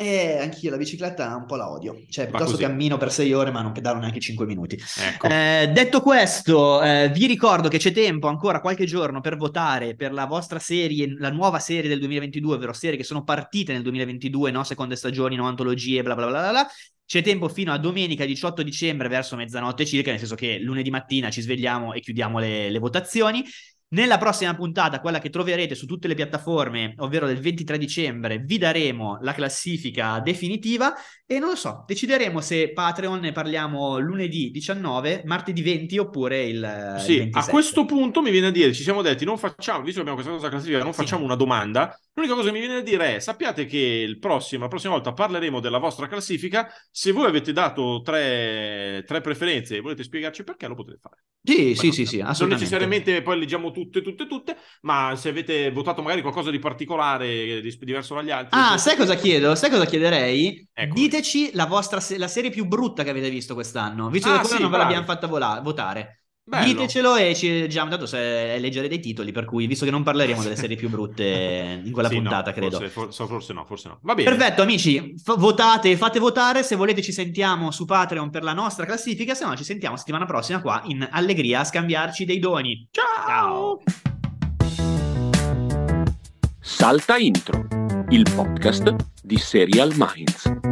Eh, anch'io la bicicletta un po' la odio. Cioè, piuttosto cammino per sei ore, ma non pedalo neanche cinque minuti. Ecco. Eh, detto questo, eh, vi ricordo che c'è tempo ancora qualche giorno per votare per la vostra serie, la nuova serie del 2022, ovvero serie che sono partite nel 2022, no? Seconde stagioni, no antologie, bla bla bla bla bla. C'è tempo fino a domenica 18 dicembre verso mezzanotte circa, nel senso che lunedì mattina ci svegliamo e chiudiamo le, le votazioni. Nella prossima puntata, quella che troverete su tutte le piattaforme, ovvero del 23 dicembre, vi daremo la classifica definitiva e non lo so, decideremo se Patreon ne parliamo lunedì 19, martedì 20 oppure il, sì, il a questo punto mi viene a dire, ci siamo detti, non facciamo, visto che abbiamo questa cosa classifica, non facciamo una domanda. L'unica cosa che mi viene a dire è, sappiate che il prossimo, la prossima volta parleremo della vostra classifica, se voi avete dato tre, tre preferenze e volete spiegarci perché, lo potete fare. Sì, sì, sì, sì, Non necessariamente poi leggiamo tutte, tutte, tutte, ma se avete votato magari qualcosa di particolare, di, diverso dagli altri. Ah, sai cosa chiedo? Sai cosa chiederei? Ecco. Diteci la vostra la serie più brutta che avete visto quest'anno, visto ah, che sì, non ve l'abbiamo fatta vola- votare. Bello. Ditecelo e ci leggiamo, tanto se è leggere dei titoli, per cui, visto che non parleremo delle serie più brutte in quella sì, puntata, no, credo. Forse, forse, forse, no, forse no. Va bene. Perfetto, amici, f- votate, fate votare, se volete ci sentiamo su Patreon per la nostra classifica, se no ci sentiamo settimana prossima qua in Allegria a scambiarci dei doni. Ciao! Ciao. Salta Intro, il podcast di Serial Minds.